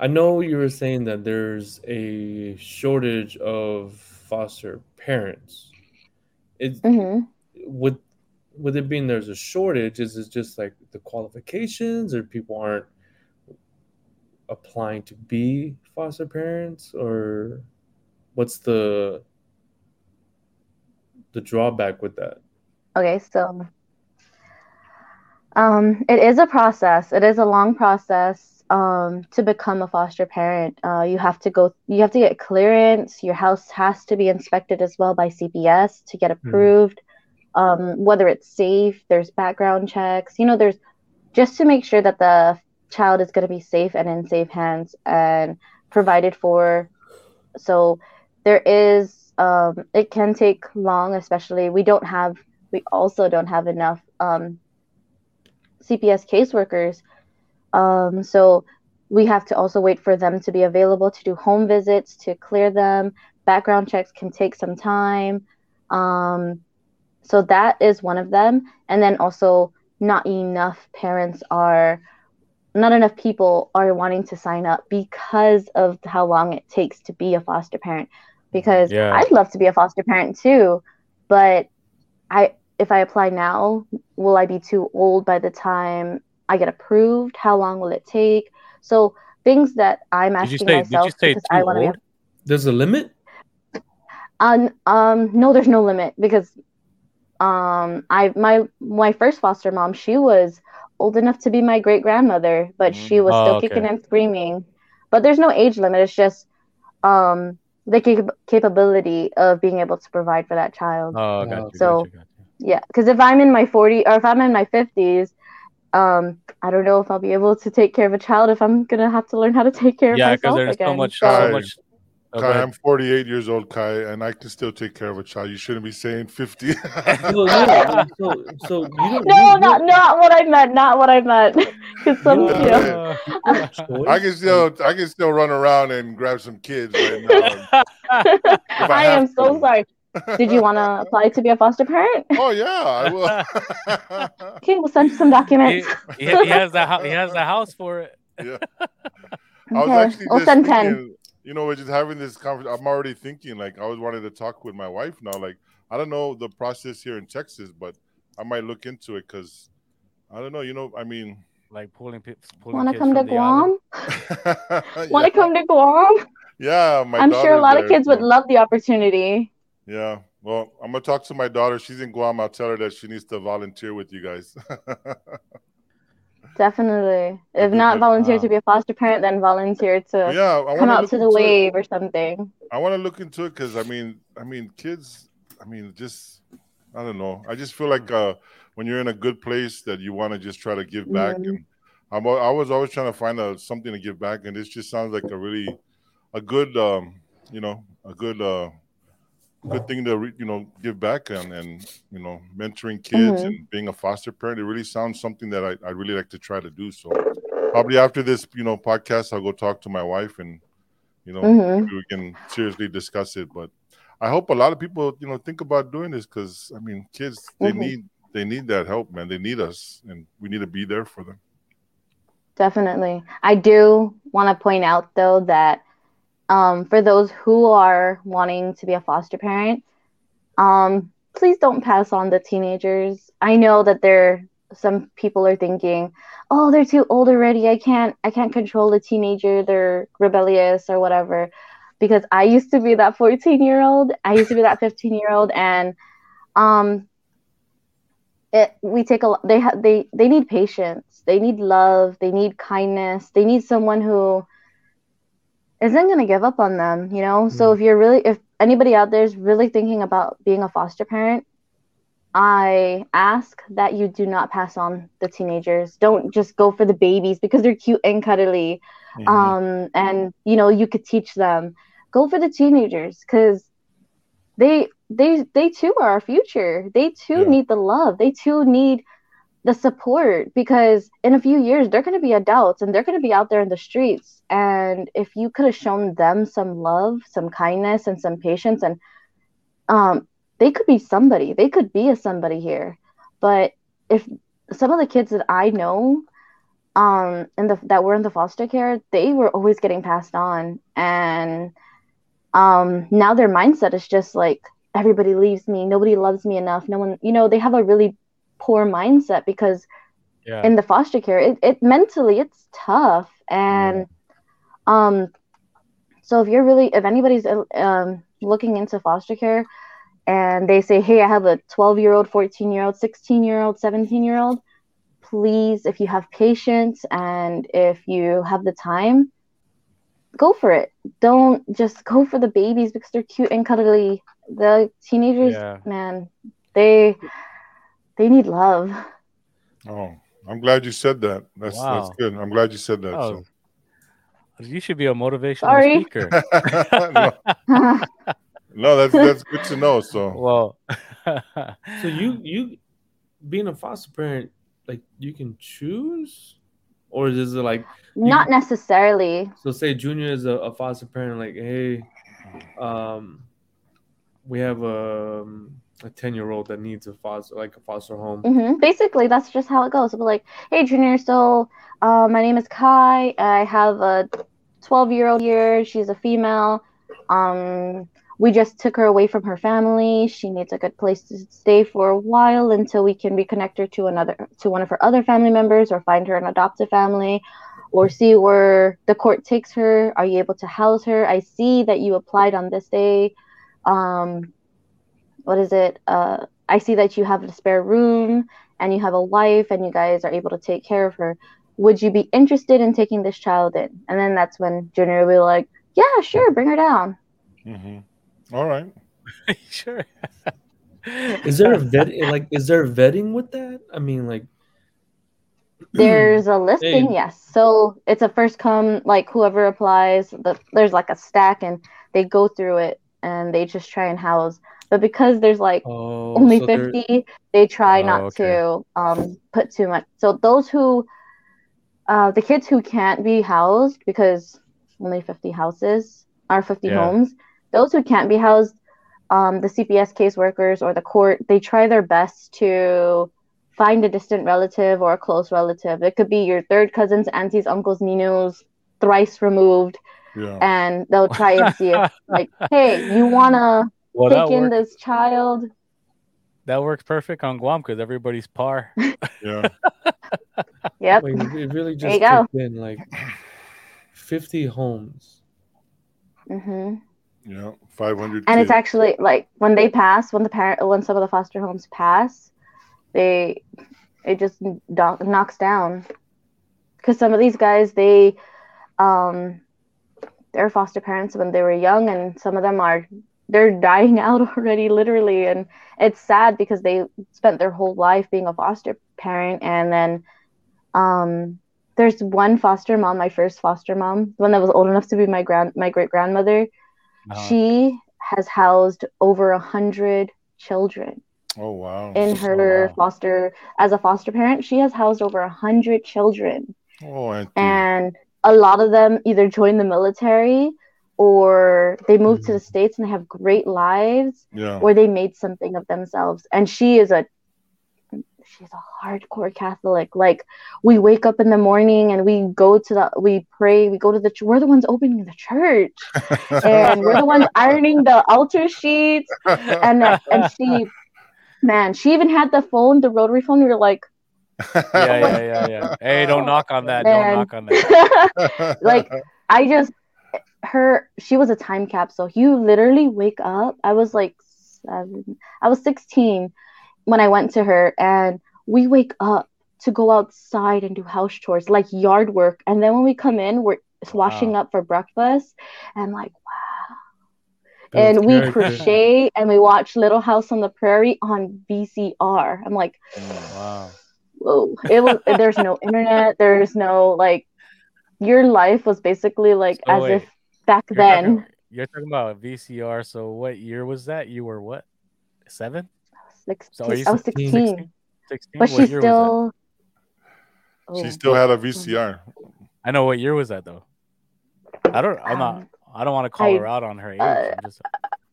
I know you were saying that there's a shortage of foster parents. Is hmm with with it being there's a shortage, is it just like the qualifications, or people aren't applying to be foster parents, or what's the the drawback with that? Okay, so um, it is a process. It is a long process um, to become a foster parent. Uh, you have to go, you have to get clearance. Your house has to be inspected as well by CPS to get approved. Um, whether it's safe, there's background checks. You know, there's just to make sure that the child is going to be safe and in safe hands and provided for. So there is, um, it can take long, especially we don't have, we also don't have enough um, CPS caseworkers. Um, so we have to also wait for them to be available to do home visits to clear them. Background checks can take some time. Um, so that is one of them. And then also, not enough parents are, not enough people are wanting to sign up because of how long it takes to be a foster parent. Because Yeah. I'd love to be a foster parent too, but I if I apply now, will I be too old by the time I get approved? How long will it take? So things that I'm Did you asking say? Did myself you say because I too want to be? There's a limit. um, um, no, there's no limit because um, I my my first foster mom, she was old enough to be my great grandmother, but she was Oh, still okay. kicking and screaming. But there's no age limit. It's just um the cap- capability of being able to provide for that child. Oh, got you. so- got you, got you. Yeah, because if I'm in my 40 or if I'm in my 50s, um, I don't know if I'll be able to take care of a child if I'm gonna have to learn how to take care Yeah, of because myself there's again. so much, So- so much. Oh, go Kai. I'm 48 years old, Kai, and I can still take care of a child. You shouldn't be saying 50. *laughs* So, *laughs* yeah, so, so you no, you, not not what I meant. Not what I meant. Because some, You you know, have a I choice. can still I can still run around and grab some kids right now. *laughs* I I am so to. sorry. Did you want to apply to be a foster parent? oh yeah, I will. *laughs* Okay, we'll send you some documents. he, he has the *laughs* hou- he has the house for it. yeah. *laughs* I was Okay, actually we'll just send ten. you know, we're just having this conversation. I'm already thinking, like, I always wanted to talk with my wife now. Like, I don't know the process here in Texas, but I might look into it because I don't know. You know, I mean, Like pulling, pe- pulling Want to come to from the island. Guam? Want yeah, to come to Guam? yeah, my I'm sure a daughter's lot of there, kids would love the opportunity. Yeah. Well, I'm gonna talk to my daughter. She's in Guam. I'll tell her that she needs to volunteer with you guys. *laughs* Definitely. If not volunteer to be a foster parent, then volunteer to yeah, I come out to the into it. wave or something. I want to look into it because I mean, I mean, kids. I mean, just I don't know. I just feel like uh, when you're in a good place that you want to just try to give back. Mhm. And I'm, I was always trying to find a, something to give back, and this just sounds like a really a good, um, you know, a good, uh, good thing to re, you know give back and and you know mentoring kids Mhm. and being a foster parent. It really sounds something that I I really like to try to do. So probably after this, you know, podcast, I'll go talk to my wife and you know Mhm. we can seriously discuss it. But I hope a lot of people, you know, think about doing this because I mean, kids they Mhm. need they need that help, man. They need us, and we need to be there for them. Definitely. I do want to point out though that um, for those who are wanting to be a foster parent, um, please don't pass on the teenagers. I know that there some people are thinking, "Oh, they're too old already. I can't I can't control the teenager. They're rebellious or whatever." Because I used to be that 14-year-old. I used to be that 15-year-old and um it we take a lot they have they they need patience they need love they need kindness they need someone who isn't going to give up on them you know? So if you're really if anybody out there is really thinking about being a foster parent i ask that you do not pass on the teenagers. Don't just go for the babies because they're cute and cuddly. Mm-hmm. um and you know you could teach them. Go for the teenagers because they they they too are our future. They too Yeah. need the love. They too need the support because in a few years they're going to be adults and they're going to be out there in the streets. And if you could have shown them some love some kindness and some patience and um they could be somebody. They could be a somebody here. But if some of the kids that i know um the that were in the foster care they were always getting passed on. And um now their mindset is just like everybody leaves me, nobody loves me enough, no one, you know, they have a really poor mindset because Yeah. in the foster care, it, it mentally it's tough. And um so if you're really if anybody's uh, um looking into foster care and they say, Hey, I have a twelve year old, fourteen year old, sixteen year old, seventeen year old, please, if you have patience and if you have the time, go for it. Don't just go for the babies because they're cute and cuddly. The teenagers, Yeah. man, they they need love. Oh, I'm glad you said that. That's that's good. I'm glad you said that. Oh, you should be a motivational Sorry. speaker. So. *laughs* no, *laughs* no, that's that's good to know. So well, So you you being a foster parent, like you can choose, or is it like Not necessarily. so? Say Junior is a, a foster parent, like hey, um, we have a a ten year old that needs a foster like a foster home. hmm Basically, that's just how it goes. It'll like, hey, Junior, so uh, my name is Kai. I have a 12 year old here. She's a female. Um, we just took her away from her family. She needs a good place to stay for a while until we can reconnect her to another to one of her other family members or find her an adoptive family or see where the court takes her. Are you able to house her? I see that you applied on this day. Um, what is it? Uh, I see that you have a spare room and you have a wife and you guys are able to take care of her. Would you be interested in taking this child in? And then that's when Junior will be like, yeah, sure, bring her down. Mhm. all right. *laughs* sure. Is there a *laughs* vet like is there vetting with that? I mean, like *clears throat* There's a listing, Hey. yes. So it's a first come, like whoever applies, the, there's like a stack and they go through it and they just try and house. But because there's like oh, only so there- 50 they try Oh, not okay. to um, put too much so those who uh, the kids who can't be housed because only 50 houses are 50 Yeah. homes those who can't be housed um, the cps caseworkers or the court they try their best to find a distant relative or a close relative it could be your third cousins aunties uncles ninos thrice removed Yeah. and they'll try and see if *laughs* like hey you want to Well, that, take in work, this child that works perfect on Guam because everybody's par. *laughs* Yeah. yep Wait, it really There just you go. kicked in like fifty homes. Mm-hmm. Yeah. Five hundred. and it's actually like when they pass when the parent when some of the foster homes pass they it just do- knocks down because some of these guys they um they're foster parents when they were young and some of them are they're dying *laughs* out already literally and it's sad because they spent their whole life being a foster parent and then um there's one foster mom my first foster mom one that was old enough to be my grand my great grandmother Uh-huh. she has housed over a hundred children Oh wow. in her wow. foster as a foster parent. She has housed over a hundred children, Oh, and a lot of them either join the military or they moved to mm-hmm. the states and they have great lives, yeah. or they made something of themselves. And she is a she's a hardcore Catholic. Like we wake up in the morning and we go to the we pray. We go to the ch- we're the ones opening the church and we're the ones *laughs* ironing the altar sheets and uh, and she man she even had the phone the rotary phone we were like yeah, yeah, yeah, yeah. Hey, don't knock on that. Man. Don't knock on that. *laughs* like i just her she was a time capsule you literally wake up i was like seven i was 16 when i went to her and we wake up to go outside and do house chores like yard work and then when we come in we're washing up for breakfast and like Builds and we crochet and we watch Little House on the Prairie on VCR. I'm like, oh, Wow. whoa! It was there's no internet. There's no like, your life was basically like So as wait, if back You're then. talking, you're talking about VCR. So what year was that? You were what? Seven? 16, So I was 16? 16, 16? but What she year was still. she Oh, still had a VCR. I know what year was that though. I don't. I'm not. um, I don't want to call I- her out on her age. uh, just-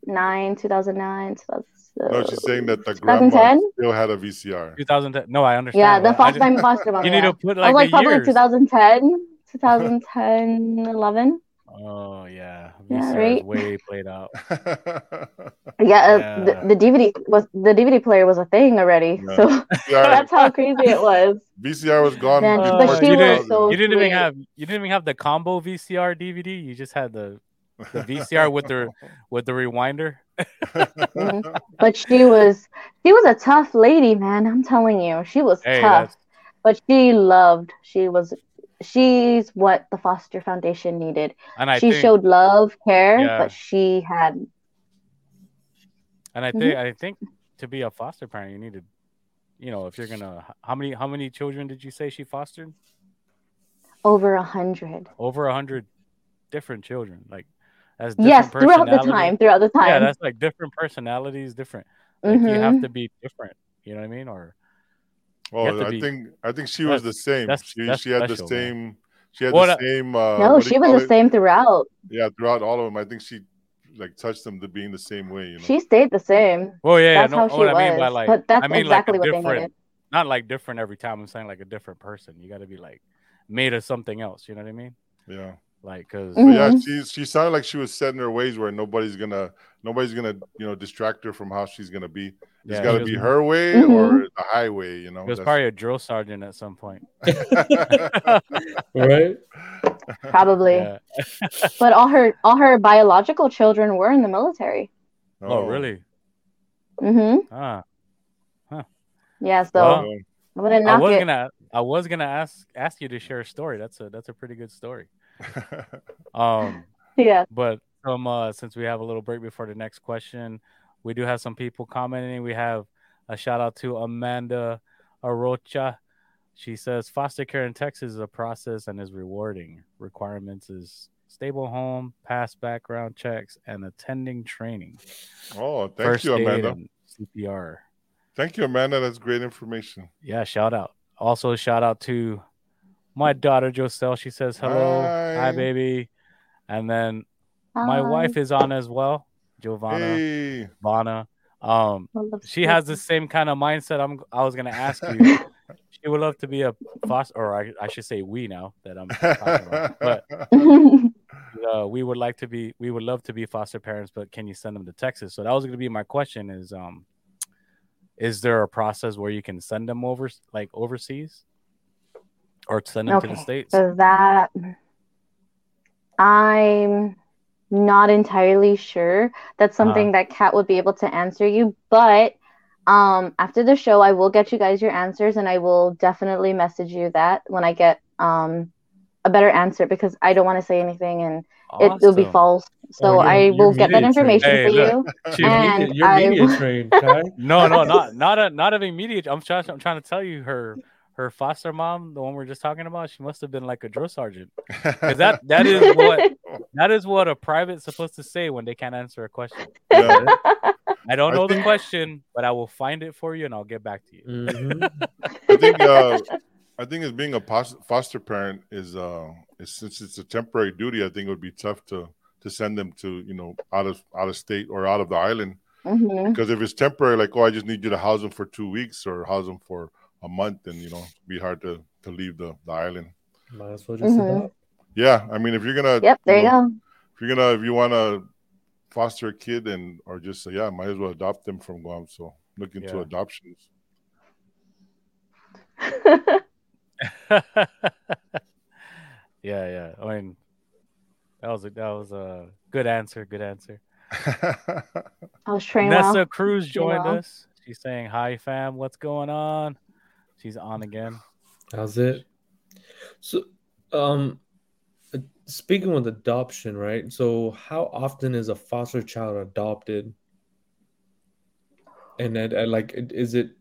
nine, 2009, 2000, No, she's saying that the grandma 2010? still had a VCR. 2010. No, I understand. Yeah, the but I foster, my foster mom. you yeah. need to put like, I was like like probably years. 2010, 2010, 11. Oh yeah, Yeah, VCR is right? way played out. *laughs* Yeah, uh, Yeah. The, the DVD was the DVD player was a thing already. Yeah. So *laughs* that's how crazy it was. VCR was gone. Man, before but she you was didn't, so you didn't even have you didn't even have the combo VCR DVD. You just had the the VCR with the with the rewinder. Mhm. But she was she was a tough lady, man. I'm telling you, she was Hey, tough. that's But she loved. She was. She's what the Foster Foundation needed. and I she think showed love, care, Yeah. but she had and I Mhm. think I think to be a foster parent, you needed, you know, if you're gonna how many how many children did you say she fostered? over a hundred. Over a hundred different children. Like that's Yes, throughout the time. Throughout the time. Yeah, that's like different personalities, different. Like you have Mhm. to be different. You know what I mean? Or Oh, have to I be- think I think she was the same. that's- she that's she had the special, man. same. She had Well, the that- same. Uh, no, she was the it? same throughout. Yeah, throughout all of them, I think she like touched them to being the same way. You know. She stayed the same. well, yeah, that's no, how she what was. I mean by like, but that's I mean exactly like a what they different, needed. not like different every time. I'm saying like a different person. You got to be like made of something else. You know what I mean? yeah. Like, cause But yeah, she she sounded like she was set in her ways where nobody's gonna nobody's gonna you know distract her from how she's gonna be. It's Yeah, got to be was- her way Mhm. or the highway. You know. it was That's- probably a drill sergeant at some point. *laughs* right? Probably. Yeah. *laughs* But all her all her biological children were in the military. Oh, really? mm-hmm Ah, huh Yeah, so Well, Oh, I wouldn't I knock was it. gonna, I was gonna ask ask you to share a story. That's a that's a pretty good story. *laughs* Um, Yeah. but from uh, since we have a little break before the next question, we do have some people commenting. We have a shout out to Amanda Arocha. She says foster care in Texas is a process and is rewarding. Requirements is stable home, pass background checks, and attending training. oh, thank First you, aid Amanda. and CPR. Thank you, Amanda. That's great information. Yeah, shout out. Also, shout out to my daughter Joselle. She says hello, hi, Hi. baby. And then my wife is on as well, Giovanna, Hey, Vana. Um, she has the same kind of mindset. I'm. I was gonna ask you. *laughs* she would love to be a foster, or I, I should say, we now that I'm talking about. But *laughs* uh, we would like to be. We would love to be foster parents, but can you send them to Texas? So that was gonna be my question. Is um, is there a process where you can send them over, like overseas, or send them to the states? So that I'm not entirely sure. That's Uh-huh. something that Kat would be able to answer you. But um, after the show, I will get you guys your answers, and I will definitely message you that when I get um a better answer because I don't want to say anything and it will be false. So Oh, I will get that information Hey, for look. you. *laughs* You're And media, you're I- media trained, Kai. *laughs* No, no, not not a *laughs* not of immediate. I'm trying. I'm trying to tell you, her her foster mom, the one we're just talking about, she must have been like a drill sergeant. *laughs* Because that that is what *laughs* that is what a private's supposed to say when they can't answer a question. Yeah. I don't I know the question, but I will find it for you and I'll get back to you. Mhm. *laughs* I think uh, I think as being a foster parent is uh is, since it's a temporary duty, I think it would be tough to to send them to you know out of out of state or out of the island Mhm. because if it's temporary, like oh I just need you to house them for two weeks or house them for a month, and you know it'd be hard to to leave the, the island. Might as well just Mhm. adopt. Yeah, I mean if you're gonna Yep, there you know, go. if you're gonna if you want to foster a kid and or just say yeah, might as well adopt them from Guam. So look into Yeah. adoptions. *laughs* yeah, yeah. I mean, that was a, that was a good answer. Good answer. *laughs* I was trained Nessa well. Cruz joined well. us. She's saying hi, fam. What's going on? She's on again. How's it? So, um, speaking with adoption, right? So, how often is a foster child adopted? And then, like, is it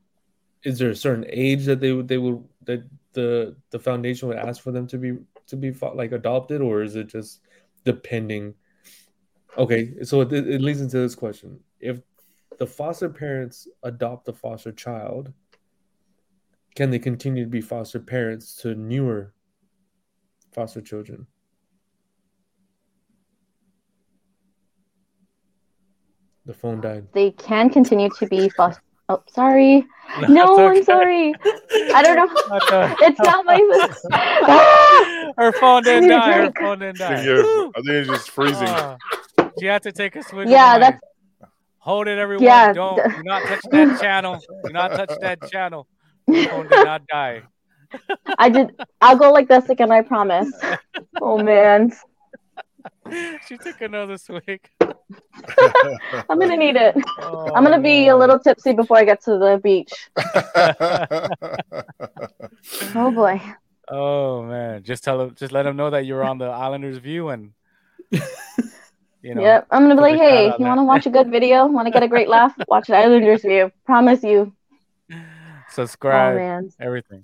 is there a certain age that they would they would that the the foundation would ask for them to be to be like adopted, or is it just depending? Okay, so it, it leads into this question: If the foster parents adopt a foster child, can they continue to be foster parents to newer foster children? The phone died. They can continue to be foster. Oh, sorry. *laughs* No, I'm sorry. I don't know. *laughs* Okay. It's not my. *laughs* Her Her phone didn't die. Her phone didn't I die. think! I think it's just freezing. Ah, she had to take a swig. Yeah, that's- Hold it, everyone. Yeah, Don't do not touch that channel. Do not touch that channel. Her phone did not die. *laughs* I did. I'll go like this again. I promise. Oh man, she took another swig. *laughs* I'm gonna need it. Oh, I'm gonna be a little tipsy before I get to the beach. *laughs* Oh boy. Oh man, just tell him, just let him know that you're on the Islanders View, and you know, Yep. I'm gonna be like, hey, you want to watch a good video? Want to get a great laugh? Watch an Islanders view. Promise you. Oh subscribe, man. everything.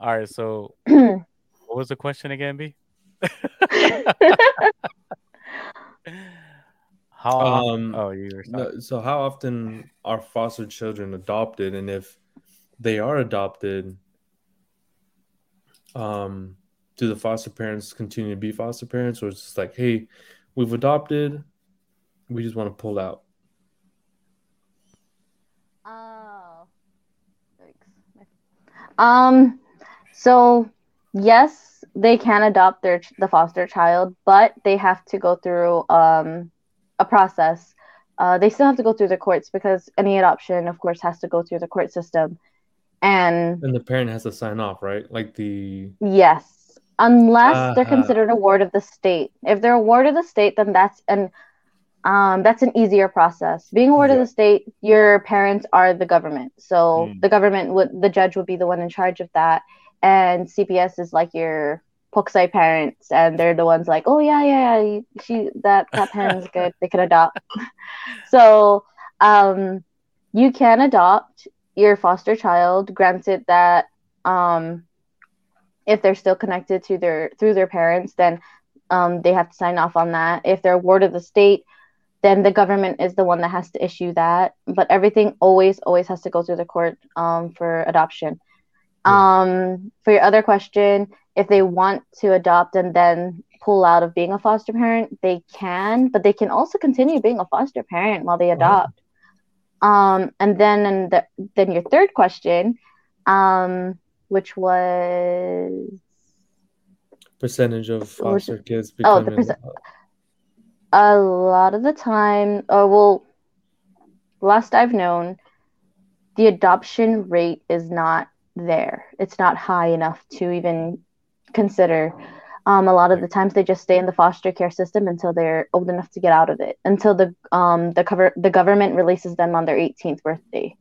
All right, so *clears throat* what was the question again, B? *laughs* How? Um, oh, you were. No, so how often are foster children adopted and if they are adopted um do the foster parents continue to be foster parents or it's just like hey we've adopted we just want to pull out Um. So yes, they can adopt their the foster child, but they have to go through um a process. Uh, they still have to go through the courts because any adoption, of course, has to go through the court system. And and the parent has to sign off right like the yes, unless they're Uh-huh. considered a ward of the state. If they're a ward of the state, then that's an um, that's an easier process. Being a ward of the state, your parents are the government, so Mm. the government would the judge would be the one in charge of that, and CPS is like your Poksai parents, and they're the ones like, oh yeah, yeah, yeah, she that that parent's *laughs* good, they can adopt. *laughs* so, um, you can adopt your foster child, granted that um, if they're still connected to their through their parents, then um, they have to sign off on that. If they're a ward of the state, then the government is the one that has to issue that. But everything always, always has to go through the court um, for adoption. Yeah. Um, for your other question, if they want to adopt and then pull out of being a foster parent, they can, but they can also continue being a foster parent while they adopt. Um, and then, and the, then your third question, um, which was percentage of foster kids Oh, the becoming percent- a lot of the time, or well, last I've known, the adoption rate is not there. It's not high enough to even consider. Um, a lot of the times they just stay in the foster care system until they're old enough to get out of it, until the um the cover the government releases them on their 18th birthday.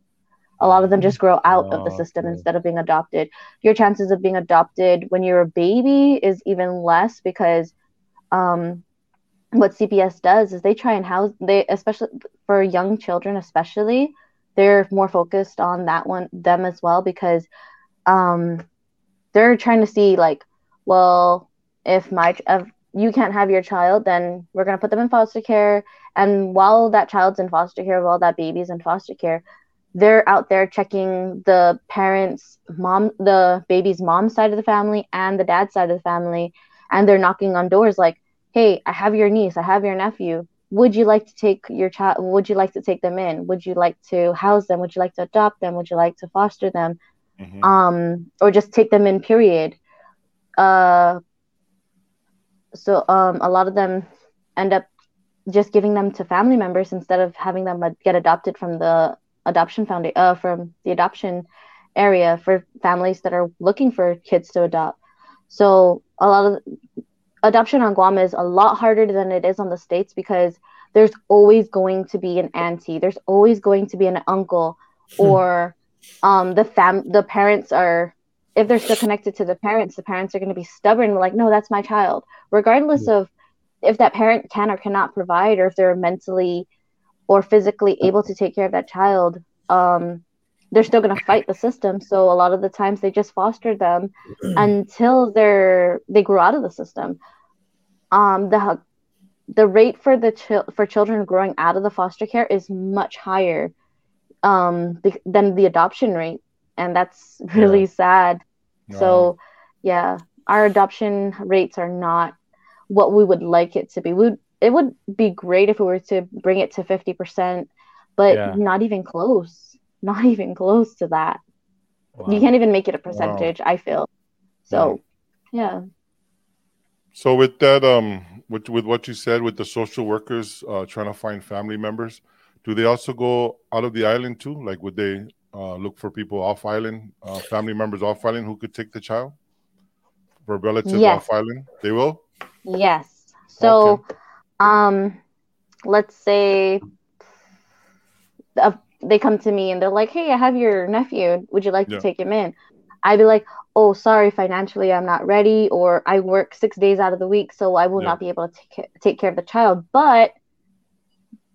A lot of them just grow out of the Oh, system okay. instead of being adopted. Your chances of being adopted when you're a baby is even less because um what CPS does is they try and house they especially for young children especially they're more focused on that one them as well because um they're trying to see like well if my if you can't have your child then we're going to put them in foster care. And while that child's in foster care while that baby's in foster care they're out there checking the parents mom the baby's mom side of the family and the dad side of the family and they're knocking on doors like hey i have your niece i have your nephew. Would you like to take your child would you like to take them in? Would you like to house them? Would you like to adopt them? Would you like to foster them? Mhm. um or just take them in period. Uh so um a lot of them end up just giving them to family members instead of having them get adopted from the adoption foundation uh from the adoption area for families that are looking for kids to adopt. So a lot of adoption on Guam is a lot harder than it is on the states because there's always going to be an auntie there's always going to be an uncle or um the fam the parents are if they're still connected to the parents the parents are going to be stubborn like no that's my child. Regardless of if that parent can or cannot provide or if they're mentally or physically able to take care of that child um they're still going to fight the system. So a lot of the times they just foster them *clears throat* until they're they grow out of the system um the the rate for the chil- for children growing out of the foster care is much higher um than the adoption rate and that's *laughs* really sad. So yeah our adoption rates are not what we would like it to be. We would, it would be great if we were to bring it to 50% but Yeah. not even close not *laughs* even close to that. Wow. you can't even make it a percentage i feel. So yeah So with that, um, with with what you said, with the social workers uh, trying to find family members, do they also go out of the island too? Like, would they uh, look for people off island, uh, family members off island who could take the child for relatives Yes. off island? They will. Yes. So, um, let's say uh, they come to me and they're like, "Hey, I have your nephew. Would you like Yeah. to take him in?" I'd be like, "Oh, sorry, financially I'm not ready, or I work six days out of the week, so I will Yeah. not be able to take take care of the child." But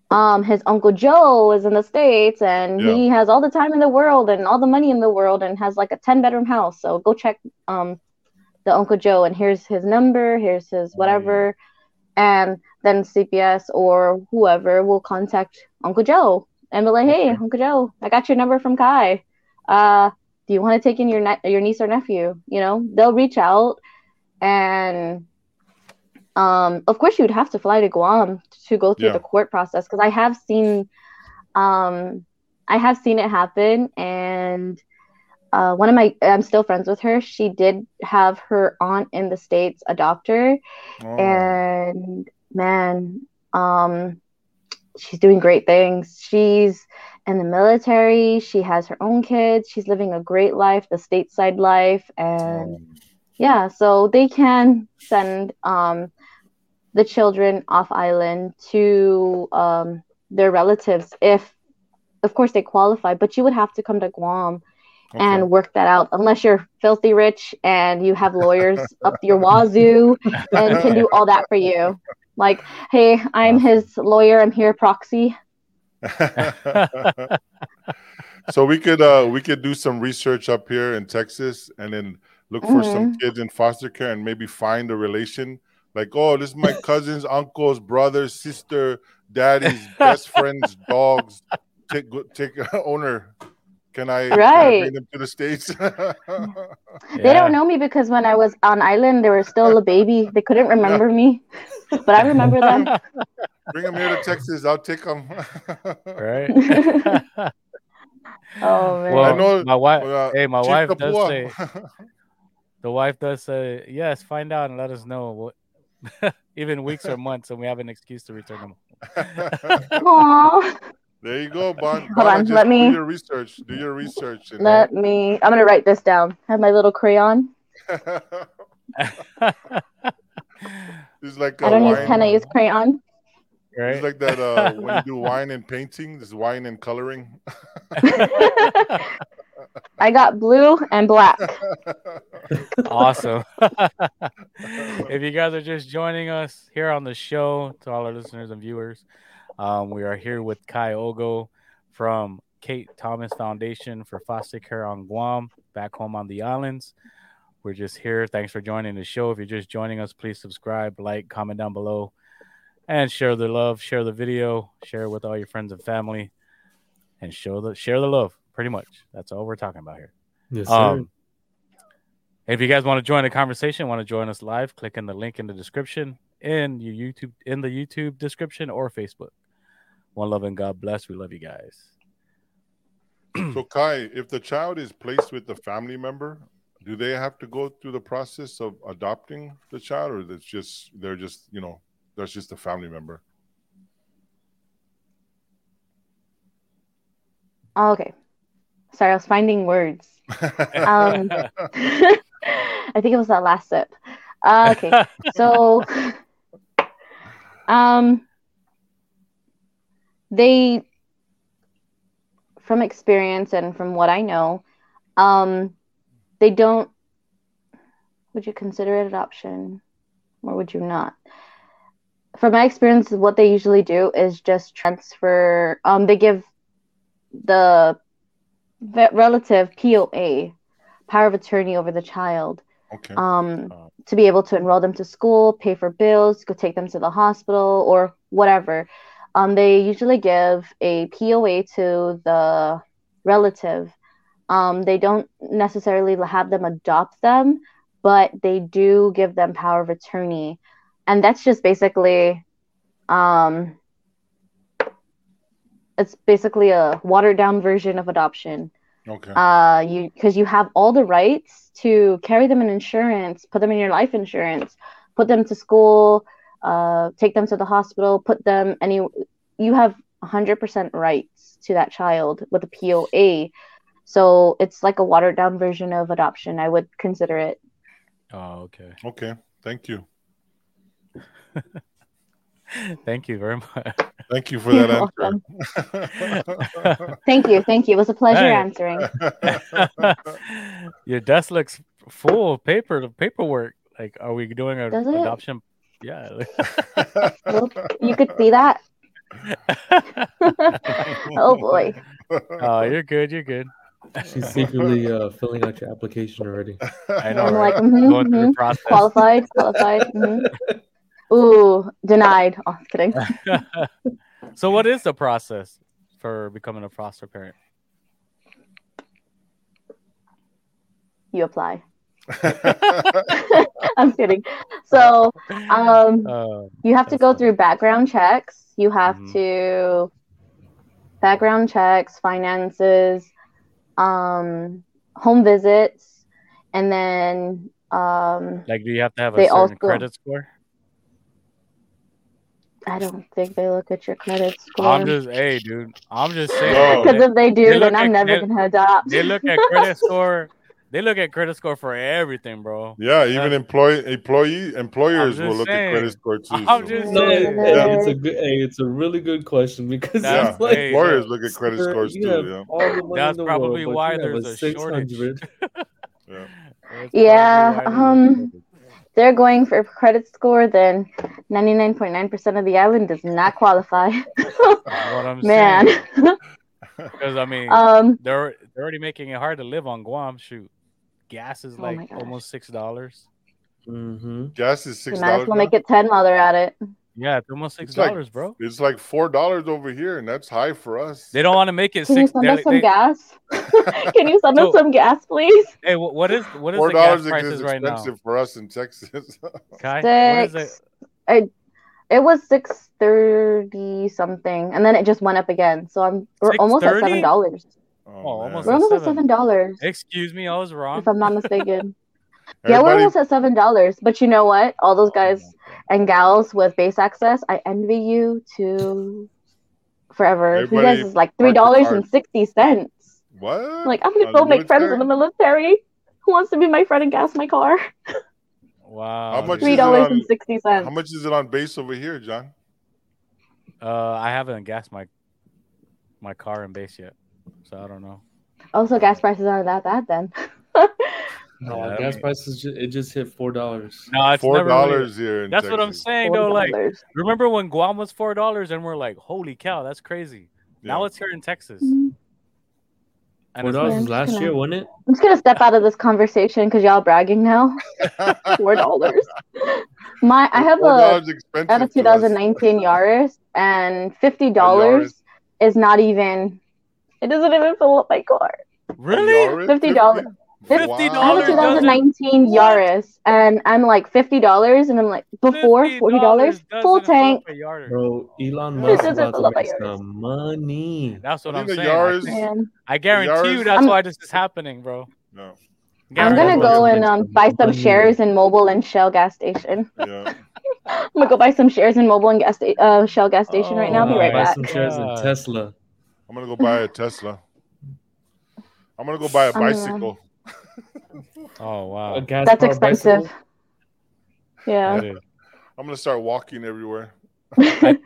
um, his uncle Joe is in the states, and he has all the time in the world and all the money in the world, and has like a ten bedroom house. So go check um the Uncle Joe, and here's his number, here's his whatever, and then CPS or whoever will contact Uncle Joe and be like, "Hey. Uncle Joe, I got your number from Kai. Uh, do you want to take in your ne- your niece or nephew? You know, they'll reach out, and um, of course, you'd have to fly to Guam to go through Yeah. the court process because I have seen, um, I have seen it happen, and uh, one of my I'm still friends with her. She did have her aunt in the states adopt her, Oh, and man, um, she's doing great things. She's in the military. She has her own kids. She's living a great life, the stateside life, and um, yeah, so they can send um the children off island to um their relatives if, of course, they qualify. But you would have to come to Guam okay. and work that out unless you're filthy rich and you have lawyers *laughs* up your wazoo and can do all that for you like hey i'm his lawyer i'm here proxy *laughs* so we could uh we could do some research up here in Texas and then look for some kids in foster care and maybe find a relation. Like oh this is my *laughs* cousin's uncle's brother sister daddy's best friend's dogs. Take take *laughs* owner. Can I, can I Right. bring them to the states? They don't know me because when i was on island they were still a baby. They couldn't remember me but i remember them bring them here to Texas I'll take them right? *laughs* oh man well, I know- my wife. Uh, hey, my wife does Kapua. say *laughs* the wife does say yes. Find out and let us know what, *laughs* even weeks or months, and we have an excuse to return them. Aw. There you go, Bon. Hold Bonna, on, let me- do your research. Do your research. and let me i'm gonna write this down have my little crayon it's like i a don't use pen i use crayon right? It's like that uh, when you do *laughs* wine and painting. This wine and coloring. *laughs* i got blue and black *laughs* awesome. if you guys are just joining us here on the show, to all our listeners and viewers, um, we are here with Kai Ogo from Kate Thomas Foundation for Foster Care on Guam, back home on the islands. We're just here. Thanks for joining the show. If you're just joining us, please subscribe, like, comment down below, and share the love. Share the video. Share it with all your friends and family, and show the share the love. Pretty much, that's all we're talking about here. Yes, sir. Um, if you guys want to join the conversation, want to join us live, click in the link in the description in your YouTube in the YouTube description or Facebook. One love and God bless. We love you guys. So Kai, if the child is placed with a family member, do they have to go through the process of adopting the child, or that's just they're just you know that's just a family member? Oh, okay. Sorry i was finding words. *laughs* Um *laughs* i think it was that last sip. Uh, okay. *laughs* So um they from experience and from what i know um they don't would you consider it adoption or would you not from my experience what they usually do is just transfer um they give the relative poa power of attorney over the child okay. um, Oh. to be able to enroll them to school, pay for bills, go take them to the hospital, or whatever. Um, they usually give a POA to the relative. Um, they don't necessarily have them adopt them, but they do give them power of attorney, and that's just basically, um, it's basically a watered down version of adoption okay. uh you because you have all the rights to carry them in insurance put them in your life insurance put them to school, uh, take them to the hospital, put them any. You have 100% rights to that child with a POA. So it's like a watered down version of adoption. I would consider it. Oh, okay. Okay, thank you. *laughs* Thank you very much. Thank you for You're that welcome. answer. Thank you, thank you. It was a pleasure Hey. answering. *laughs* Your desk looks full of paper, paperwork. Like, are we doing an Does it? adoption? Yeah. *laughs* Well, you could see that. Oh boy. oh, you're good. You're good. She's secretly uh, filling out your application already. I know, I'm right? like, mhm, Going through the mhm. process. qualified, qualified. mhm. Ooh, denied. Oh, I'm kidding. *laughs* so, what is the process for becoming a foster parent? You apply. *laughs* I'm kidding. So, um, Uh, you have to go through background checks. You have Mhm. to background checks, finances, um, home visits, and then um, like, do you have to have a certain also- credit score? I don't think they look at your credit score. I'm just, hey, dude. I'm just saying. Because if they they do, look then I'm at- never gonna adopt. they look at credit *laughs* score. They look at credit score for everything, bro. yeah, even employee employee employers will look saying. at credit score too. I'm so- just No, saying. hey, Yeah. it's a good, hey, it's a really good question because That's- it's like, hey, Employers look at credit sir, scores too. Yeah. all the money *laughs* That's probably world, why there's a shortage. 600. Yeah. Yeah, um, there's a shortage. They're going for a credit score, then 99.9% of the island does not qualify. *laughs* What I'm Man. *laughs* Because I mean, um, they're they're already making it hard to live on Guam. Shoot, gas is Oh like gosh. almost six dollars. hmm Gas is six. you six might as dollars. well make it 10 while they're at it. Yeah, it's almost six It's like- dollars, bro. It's like four dollars over here, and that's high for us. They don't want to make it Can you send us some they- gas? *laughs* Can you send So- us some gas, please? Hey, what is what is Four dollars prices is right now? expensive for us in Texas. *laughs* Kai, what is it? Six. I, it was six thirty something, and then it just went up again. So I'm we're almost at seven dollars. oh, oh almost We're almost at seven. seven dollars, Excuse me, I was wrong. if I'm not mistaken. *laughs* yeah, we're almost at seven dollars. But you know what? All those Oh guys and gals with base access, I envy you to forever. You Everybody guys is like three dollars sixty cents. What? Like I'm gonna go make friends in the military. Who wants to be my friend and gas my car? *laughs* Wow. How much. Three dollars sixty. How much is it on base over here, John? Uh, I haven't gassed my my car in base yet, so I don't know. Also, gas prices aren't that bad then. *laughs* No, Yeah, I gas mean- prices ju- it just hit four dollars. No, it's Four never really- dollars here. In That's what I'm Texas. saying, though. Like, remember when Guam was four dollars, and we're like, "Holy cow, that's crazy!" Now it's here in Texas. Mhm. Four dollars Yeah, was I'm last year, gonna- wasn't it? I'm just gonna step out of this conversation because y'all bragging now. *laughs* Four dollars. My I have Four a dollars expensive. Have a to us. 2019 Yaris, and fifty dollars is not even. It doesn't even fill up my car. really Yaris? $50. $50 I have a Dollars doesn't- 2019 Yaris, and I'm like fifty dollars, and I'm like before forty dollars, full tank. up a yard. Bro, Elon Musk is doesn't about to make some money. That's what I I'm saying. Yaris- Man, I guarantee you that's I'm- why this is happening, bro. No. I'm gonna go and um, buy some shares in Mobil and Shell gas station. Yeah. *laughs* I'm gonna go buy some shares in Mobil and gas sta- uh, Shell gas station right now. I'll be Oh right buy my back. some shares in Tesla. I'm gonna go buy a Tesla. I'm gonna go buy a I'm gonna- bicycle. Oh wow. That's expensive. bicycle? Yeah. That is- I'm gonna start walking everywhere. *laughs* I think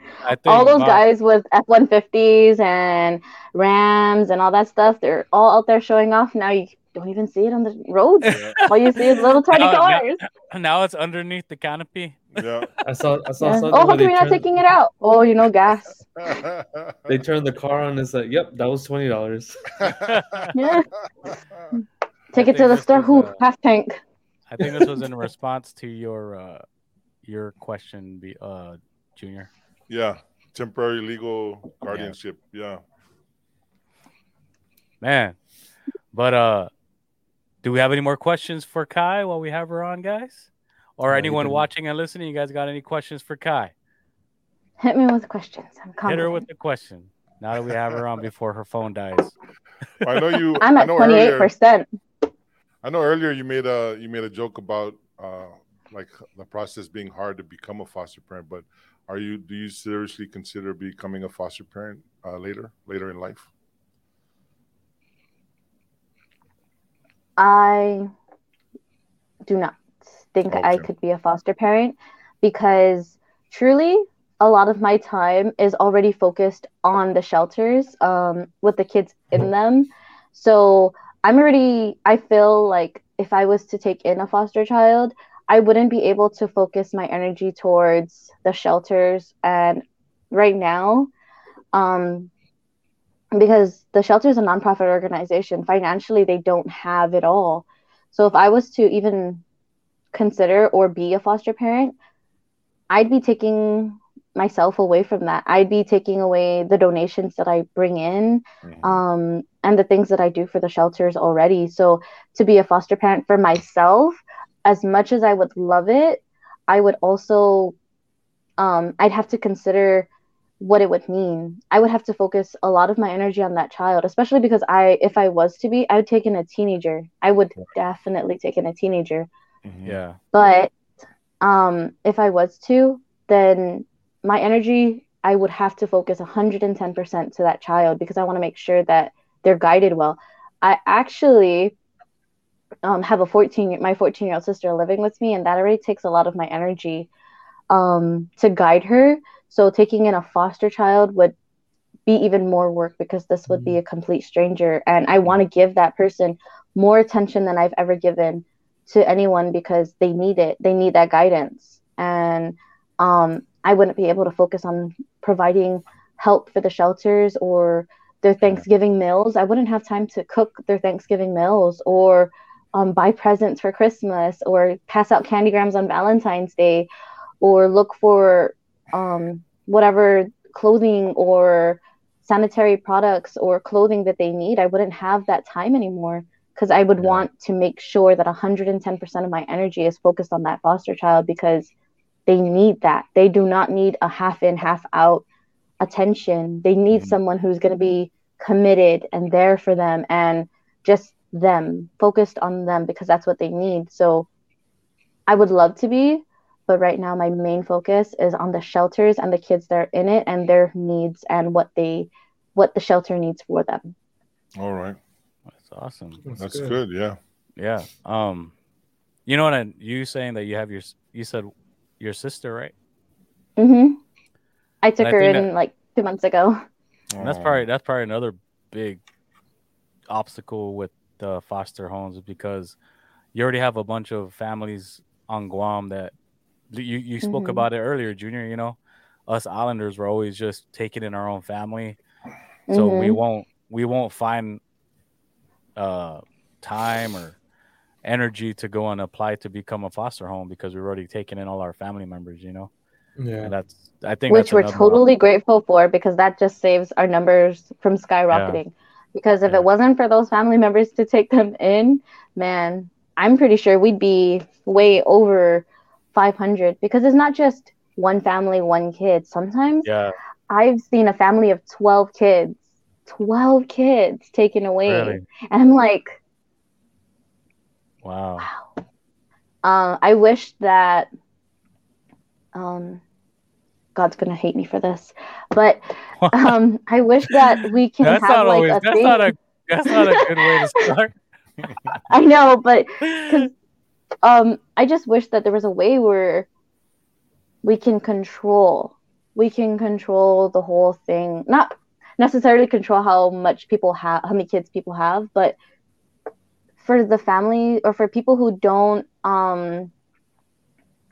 all those Bob- guys with F one fifties and Rams and all that stuff, they're all out there showing off. Now you don't even see it on the roads. Yeah. *laughs* all you see is little tiny Now- now- cars. Now it's underneath the canopy. Yeah. I saw I saw Yeah. something Oh, how where come you're not taking it out? Oh, you know, gas. *laughs* they turned the car on and it's like, yep, that was twenty dollars. Yeah. Take think it to the this store. Who uh, half tank? I think this was in response to your uh your question, be uh Junior. yeah. Temporary legal guardianship. Yeah. Man. But uh do we have any more questions for Kai while we have her on, guys? Or No, anyone watching and listening, you guys got any questions for Kai? Hit me with questions. I'm Hit her with the question. Now that we have her on before her phone dies. I know you. I'm I at know twenty eight earlier. percent. I know earlier you made a you made a joke about uh, like the process being hard to become a foster parent, but are you do you seriously consider becoming a foster parent uh, later later in life? I do not think I could be a foster parent because truly a lot of my time is already focused on the shelters um, with the kids in them. So I'm already, I feel like if I was to take in a foster child, I wouldn't be able to focus my energy towards the shelters. And right now, um, because the shelter is a nonprofit organization, financially, they don't have it all. So if I was to even consider or be a foster parent, I'd be taking myself away from that. I'd be taking away the donations that I bring in um, and the things that I do for the shelters already. So to be a foster parent for myself, as much as I would love it, I would also, um, I'd have to consider what it would mean. I would have to focus a lot of my energy on that child, especially because I, if I was to be, I would take in a teenager. I would definitely take in a teenager. Mhm. Yeah. But um, if I was to, then my energy, I would have to focus 110% to that child because I want to make sure that they're guided well. I actually um, have a 14 my 14 year old sister living with me, and that already takes a lot of my energy um, to guide her. So taking in a foster child would be even more work because this would be a complete stranger, and I want to give that person more attention than I've ever given to anyone because they need it. They need that guidance. And um, I wouldn't be able to focus on providing help for the shelters or their Thanksgiving meals. I wouldn't have time to cook their Thanksgiving meals or um, buy presents for Christmas or pass out candygrams on Valentine's Day or look for um, whatever clothing or sanitary products or clothing that they need. I wouldn't have that time anymore because I would Yeah. want to make sure that 110% of my energy is focused on that foster child because they need that. They do not need a half in, half out attention. They need Mhm. someone who's going to be committed and there for them and just them, focused on them because that's what they need. So I would love to be, but right now my main focus is on the shelters and the kids that are in it and their needs and what they what the shelter needs for them. All right, That's awesome. that's good. Yeah. Yeah. Um, you know what? I, you saying that you have your you said your sister, right? Mm-hmm. I took I her in that- like two months ago. And that's probably that's probably another big obstacle with the foster homes because you already have a bunch of families on Guam that you you spoke Mhm. about it earlier, Junior. You know, us Islanders were always just taking in our own family, so we Mhm. won't we won't find uh time or energy to go and apply to become a foster home because we're already taking in all our family members. You know, Yeah. and that's I think which that's we're another- totally grateful for because that just saves our numbers from skyrocketing. Because if Yeah. it wasn't for those family members to take them in, man, I'm pretty sure we'd be way over 500 because it's not just one family, one kid. Sometimes yeah. I've seen a family of 12 kids, 12 kids taken away. Really? And I'm like, Wow. Uh, I wish that um, God's gonna hate me for this, but um, I wish that we *laughs* can that's have not like always a that's thing. not a that's not a good way to start. *laughs* I know, but *laughs* um, I just wish that there was a way where we can control, we can control the whole thing. Not necessarily control how much people have, how many kids people have, but for the family or for people who don't um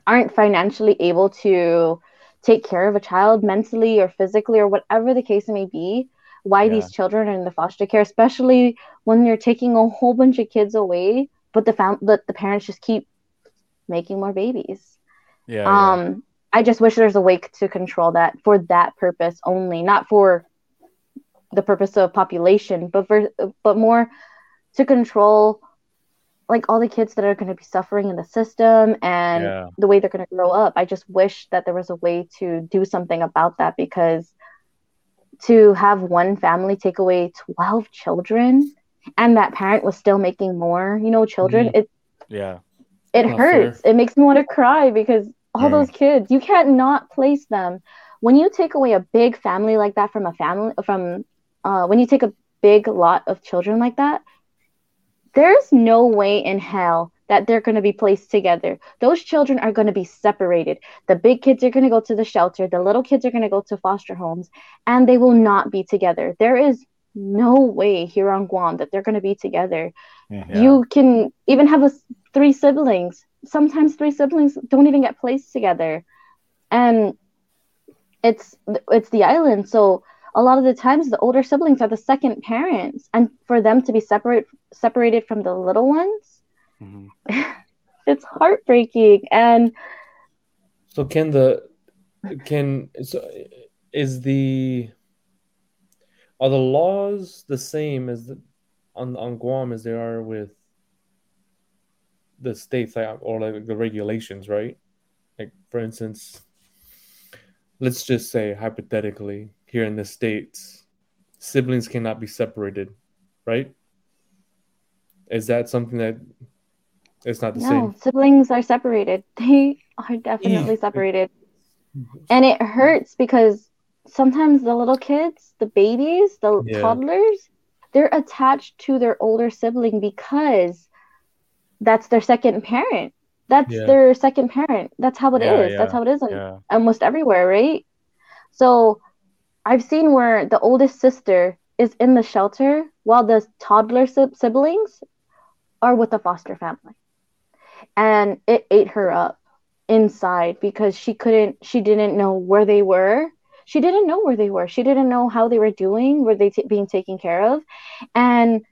aren't financially able to take care of a child mentally or physically or whatever the case may be why Yeah. these children are in the foster care especially when you're taking a whole bunch of kids away but the fam- but the parents just keep making more babies Yeah. yeah. um i just wish there's a way to control that for that purpose only not for the purpose of population but for but more to control like all the kids that are going to be suffering in the system and Yeah. the way they're going to grow up i just wish that there was a way to do something about that because to have one family take away 12 children and that parent was still making more you know children it Yeah. it Not hurts. It makes me want to cry because all Yeah. those kids, you can't not place them. When you take away a big family like that from a family, from uh, when you take a big lot of children like that, there's no way in hell that they're going to be placed together. Those children are going to be separated. The big kids are going to go to the shelter, the little kids are going to go to foster homes, and they will not be together. There is no way here on Guam that they're going to be together. Mhm. Yeah. You can even have a, three siblings. Sometimes three siblings don't even get placed together, and it's it's the island. So a lot of the times the older siblings are the second parents, and for them to be separate separated from the little ones, Mhm. *laughs* it's heartbreaking. And So can the can so is the are the laws the same as the, on on Guam as they are with the states like or like the regulations, right? Like for instance, let's just say hypothetically here in the states, siblings cannot be separated, right? Is that something that it's not the no, same? siblings are separated. *laughs* They are definitely separated. And it hurts because sometimes the little kids, the babies, the Yeah. toddlers, they're attached to their older sibling because that's their second parent. That's Yeah. their second parent. That's how it is. Yeah, That's yeah, how it is in Yeah. almost everywhere, right? So I've seen where the oldest sister is in the shelter while the toddler sib- siblings are with the foster family. And it ate her up inside because she couldn't, she didn't know where they were. She didn't know where they were. She didn't know how they were doing, were they t- being taken care of. And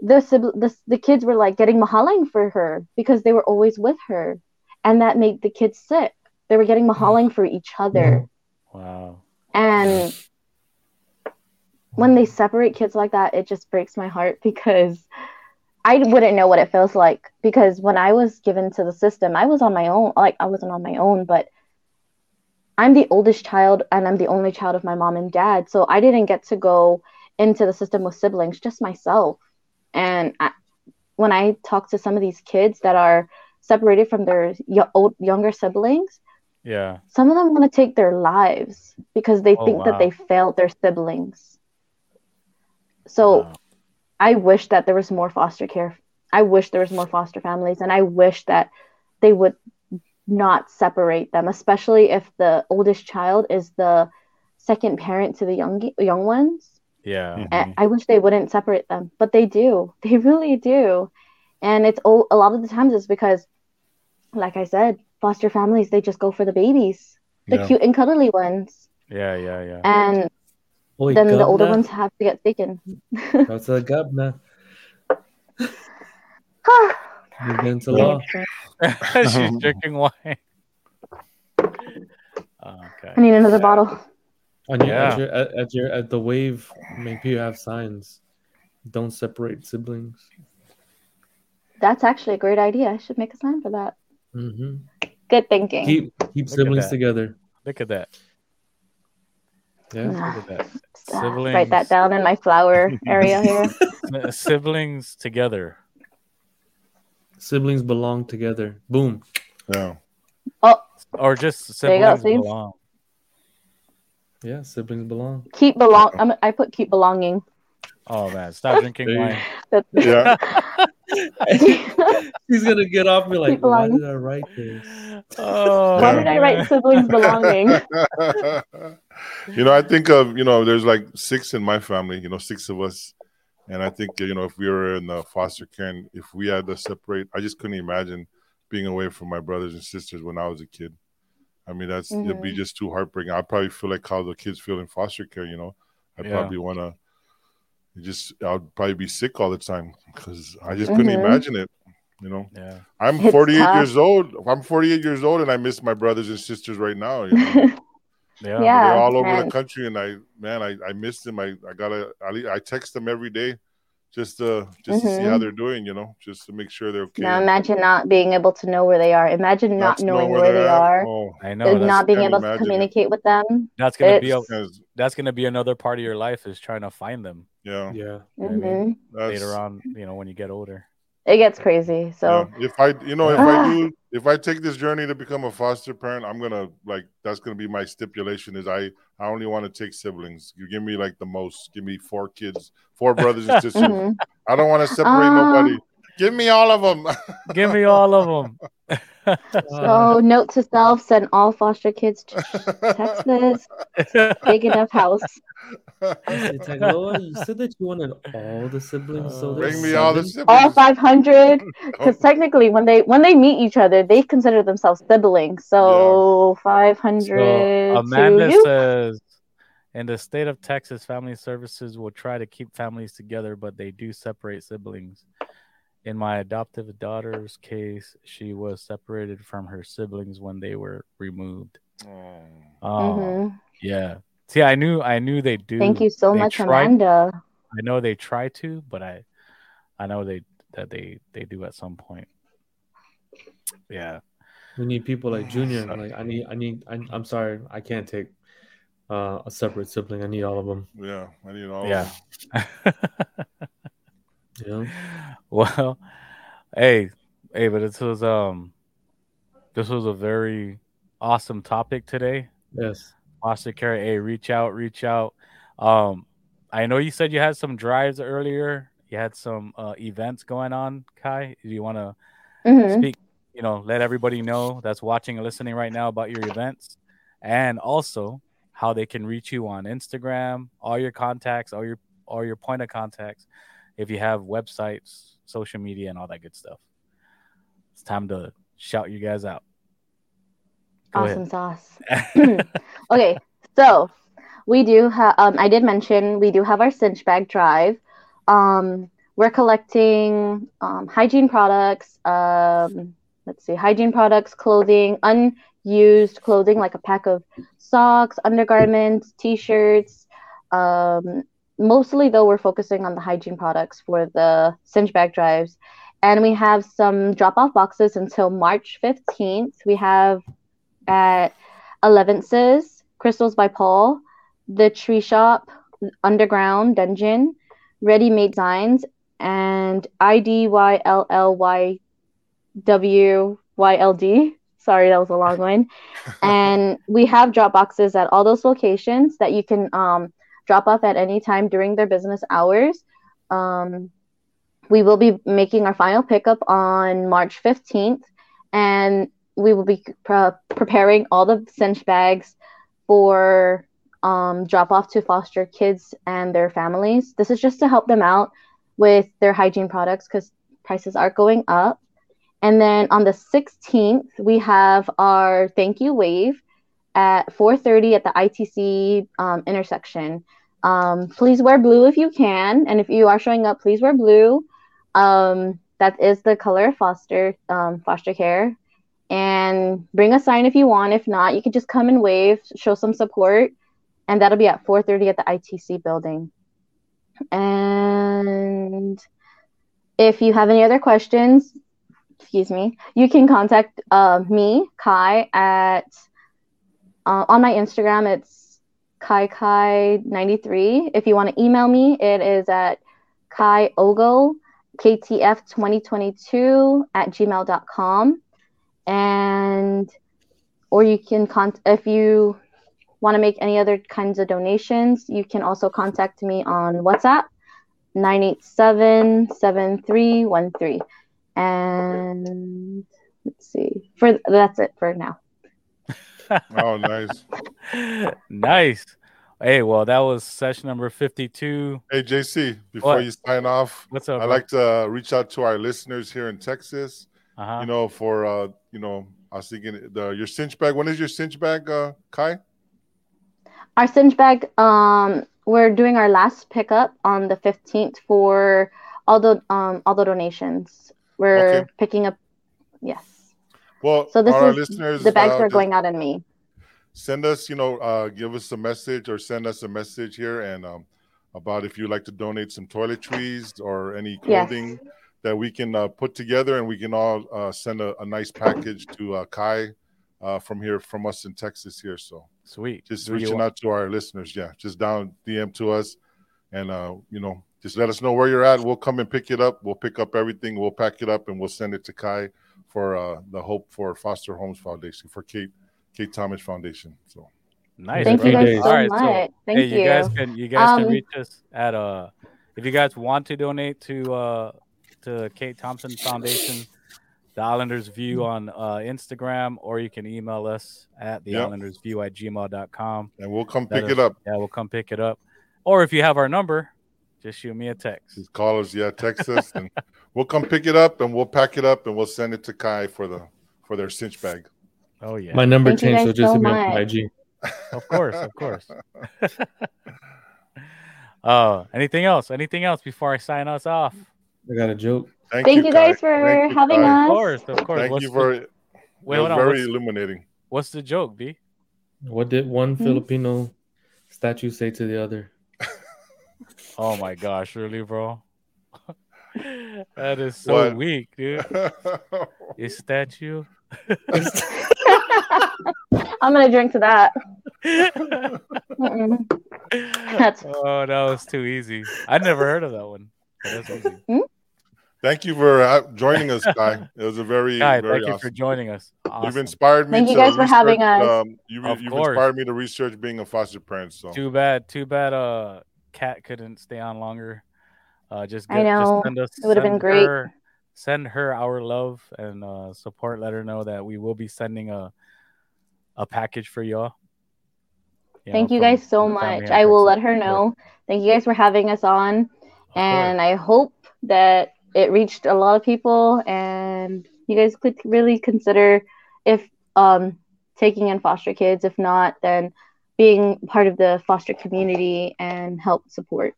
the, the the kids were like getting mahalang for her because they were always with her, and that made the kids sick. They were getting mm. mahalang for each other, Wow. and when they separate kids like that, it just breaks my heart because I wouldn't know what it feels like. Because when I was given to the system, I was on my own. Like I wasn't on my own, but I'm the oldest child and I'm the only child of my mom and dad. So I didn't get to go into the system with siblings, just myself. And I, when I talk to some of these kids that are separated from their yo- old, younger siblings, Yeah. some of them want to take their lives because they Oh, think wow. that they failed their siblings. So Wow. I wish that there was more foster care. I wish there was more foster families, and I wish that they would not separate them, especially if the oldest child is the second parent to the young young ones. Yeah. Mm-hmm. And I wish they wouldn't separate them, but they do. *laughs* They really do. And it's oh, a lot of the times it's because, like I said, foster families they just go for the babies, the Yeah. cute and cuddly ones, Yeah. Yeah. Yeah. and Oi, then the older ones have to get taken. What's a govna? Against the *sighs* law. *laughs* She's *laughs* drinking wine. Okay. I need another bottle. On your, Yeah. at, your, at, at your at the wave, I you have signs. Don't separate siblings. That's actually a great idea. I should make a sign for that. Mm-hmm. Good thinking. Keep keep at siblings together. Look at that. Yeah. Nah, Look at that. uh, Siblings. write that down in my flower *laughs* area here. Uh, Siblings together. Siblings belong together. Boom. Yeah. Or just There you go, siblings belong. Yeah, siblings belong. Keep belong. I'm, I put keep belonging. Oh man, stop drinking wine. *laughs* That's Yeah. *laughs* He's gonna get off me like, why did I write this? Oh, Why did I write siblings belonging? *laughs* you know, I think of you know, there's like six in my family. You know, six of us, and I think you know, if we were in the foster care, and if we had to separate, I just couldn't imagine being away from my brothers and sisters when I was a kid. I mean, that's it'd be Mhm. just too heartbreaking. I probably feel like how the kids feel in foster care. You know, I Yeah. probably want to. Just, I'd probably be sick all the time because I just couldn't Mhm. imagine it. You know, Yeah. I'm It's 48 tough. years old. I'm 48 years old, and I miss my brothers and sisters right now. You know? *laughs* Yeah. Yeah. they're all over man. the country, and I man, I, I miss them. I I gotta I, I text them every day, just to just to see how Mhm. they're doing. You know, just to make sure they're okay. now imagine not being able to know where they are. Imagine not to know knowing where, they they're at. are. Oh, I know. not being able to imagine it. communicate with them. that's gonna be a, that's gonna be another part of your life is trying to find them yeah, Yeah. know what I mean? Later on. You know, when you get older. It gets crazy. So Yeah. If I, you know, if I do, if I take this journey to become a foster parent, I'm gonna like that's gonna be my stipulation. Is I I only want to take siblings. You give me like the most. Give me four kids, four brothers and *laughs* sisters. mhm. I don't want to separate Uh, nobody. Give me all of them. Give me all of them. *laughs* Uh, so note to self: send all foster kids to *laughs* Texas. Big enough house. It's like, Loa, you said that you wanted all the siblings. So Uh, there's Bring me all the siblings. All 500, *laughs* because technically, when they when they meet each other, they consider themselves siblings. So 500 So Amanda you. says, in the state of Texas, family services will try to keep families together, but they do separate siblings. In my adoptive daughter's case, she was separated from her siblings when they were removed. Oh. Mhm. yeah. See, I knew, I knew they do. Thank you so they much, try- Amanda. I know they try to, but I, I know they that they they do at some point. Yeah. We need people like Junior. Sorry. Like I need, I need. I, I'm sorry, I can't take uh, a separate sibling. I need all of them. Yeah, I need all. Yeah. *laughs* Of *laughs* well, hey, hey, but this was um, this was a very awesome topic today. Yes. Foster care, hey, reach out, reach out. Um, I know you said you had some drives earlier. You had some uh, events going on, Kai. Do you want to Mhm. speak? You know, let everybody know that's watching and listening right now about your events, and also how they can reach you on Instagram, all your contacts, all your all your point of contacts. If you have websites, social media, and all that good stuff, it's time to shout you guys out. Go Awesome sauce. *laughs* okay, so we do have. Um, I did mention we do have our cinch bag drive. Um, we're collecting um, hygiene products. Um, let's see, hygiene products, clothing, unused clothing like a pack of socks, undergarments, t-shirts. Mostly though, we're focusing on the hygiene products for the cinch bag drives, and we have some drop-off boxes until March fifteenth. We have at Elevences, Crystals by Paul, The Tree Shop, Underground Dungeon, Ready Made Signs, and IDYLLYWYLD. Sorry, that was a long one. *laughs* and we have drop boxes at all those locations that you can um, drop off at any time during their business hours. Um, we will be making our final pickup on March 15th, and we will be pre- preparing all the cinch bags for um, drop off to foster kids and their families. This is just to help them out with their hygiene products because prices are going up. And then on the 16th, we have our thank you wave at 4:30 at the ITC um, intersection. Um, please wear blue if you can, and if you are showing up, please wear blue. Um, that is the color of foster um, foster care and bring a sign if you want. If not, you can just come and wave, show some support, and that'll be at 4:30 at the ITC building. And if you have any other questions, excuse me, you can contact uh, me, Kai, at uh, on my Instagram. It's Kai Kai 93. If you want to email me, it is at Kai Ogo KTF 2022 at gmail.com and or you can con if you want to make any other kinds of donations you can also contact me on whatsapp 987-7313 and let's see for that's it for now oh, nice. nice. Hey, well, that was session number 52. Hey, JC, before What? you sign off, What's up? I'd like to reach out to our listeners here in Texas. uh-huh. You know, for uh, you know, I was thinking the your cinch bag. When is your cinch bag, uh, Kai? our cinch bag um we're doing our last pickup on the 15th for all the um all the donations we're Okay. picking up yes Well, so this our is listeners, the bags uh, are going out in me. Send us, you know, uh, give us a message or send us a message here and um, about if you'd like to donate some toiletries or any Yes. clothing that we can uh, put together and we can all uh, send a, a nice package to uh, Kai uh, from here, from us in Texas here. So Sweet. just Do reaching out to our listeners. Yeah, just down DM to us. and uh, you know, just let us know where you're at. We'll come and pick it up. We'll pick up everything. We'll pack it up and we'll send it to Kai for uh, the Hope for Foster Homes Foundation for Kate Kate Thomas Foundation. So Nice. Thank you bro. guys so All right, much. Thank hey, you. you guys can you guys Um, can reach us at uh if you guys want to donate to uh to Kate Thomas Foundation, the Islanders View on uh Instagram, or you can email us at the Yep. Islanders View at gmail.com. and we'll come That pick is- it up. Yeah, we'll come pick it up. Or if you have our number, just shoot me a text. Just call us, yeah, text us, and *laughs* we'll come pick it up and we'll pack it up and we'll send it to Kai for the for their cinch bag. Oh yeah. My number Thank changed, so just so hit me on. IG. Of course, of course. uh *laughs* anything else? Anything else before I sign us off? I got a joke. Thank, Thank you Kai. guys for Thank you, having Kai. Of course, of course. Thank What's you the- for it. wait, it was very What's, illuminating. what's the joke, B? What did one Hmm? Filipino statue say to the other? Oh my gosh, really, bro? *laughs* that is so What? weak, dude. *laughs* Is that you? *laughs* I'm gonna drink to that. That's- oh, that was too easy. I never heard of that one. But easy. Thank you for uh, joining us, Kai. It was a very, Guy, very thank you for joining us. You've inspired me. Thank you to guys for having research, us. Um, you, you've course. inspired me to research being a foster parent. So Too bad, too bad. Uh, Kat couldn't stay on longer. Uh, just I know. Just send us, It would've been great. Her, send her our love and uh, support. Let her know that we will be sending a a package for y'all. You Thank know, you from- guys so from the Family much. I will let her know. Thank you guys for having us on. And I hope that it reached a lot of people and you guys could really consider if um taking in foster kids. If not, then being part of the foster community and help support.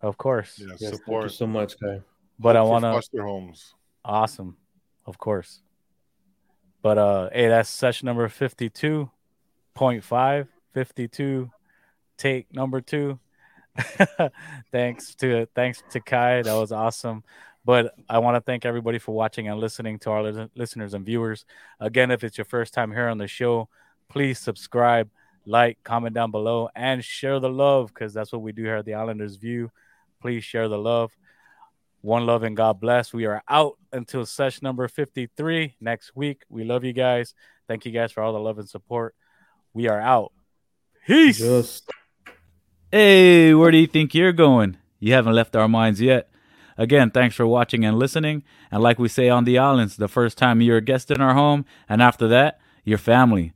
Of course. yeah, Yes, thank you support. so much, Kai. But I Hope for want to foster homes. Awesome. Of course. But uh hey, that's session number 52.5, 52 take number 2. *laughs* thanks to thanks to Kai. That was awesome. But I want to thank everybody for watching and listening to our lis- listeners and viewers. Again, if it's your first time here on the show, please subscribe, like, comment down below, and share the love because that's what we do here at the Islanders View. Please share the love. One love and God bless. We are out until session number 53 next week. We love you guys. Thank you guys for all the love and support. We are out. Peace. Just Hey, where do you think you're going? You haven't left our minds yet. Again, thanks for watching and listening. And like we say on the islands, the first time you're a guest in our home, and after that, you're family.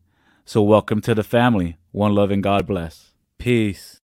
So welcome to the family. One love and God bless. Peace.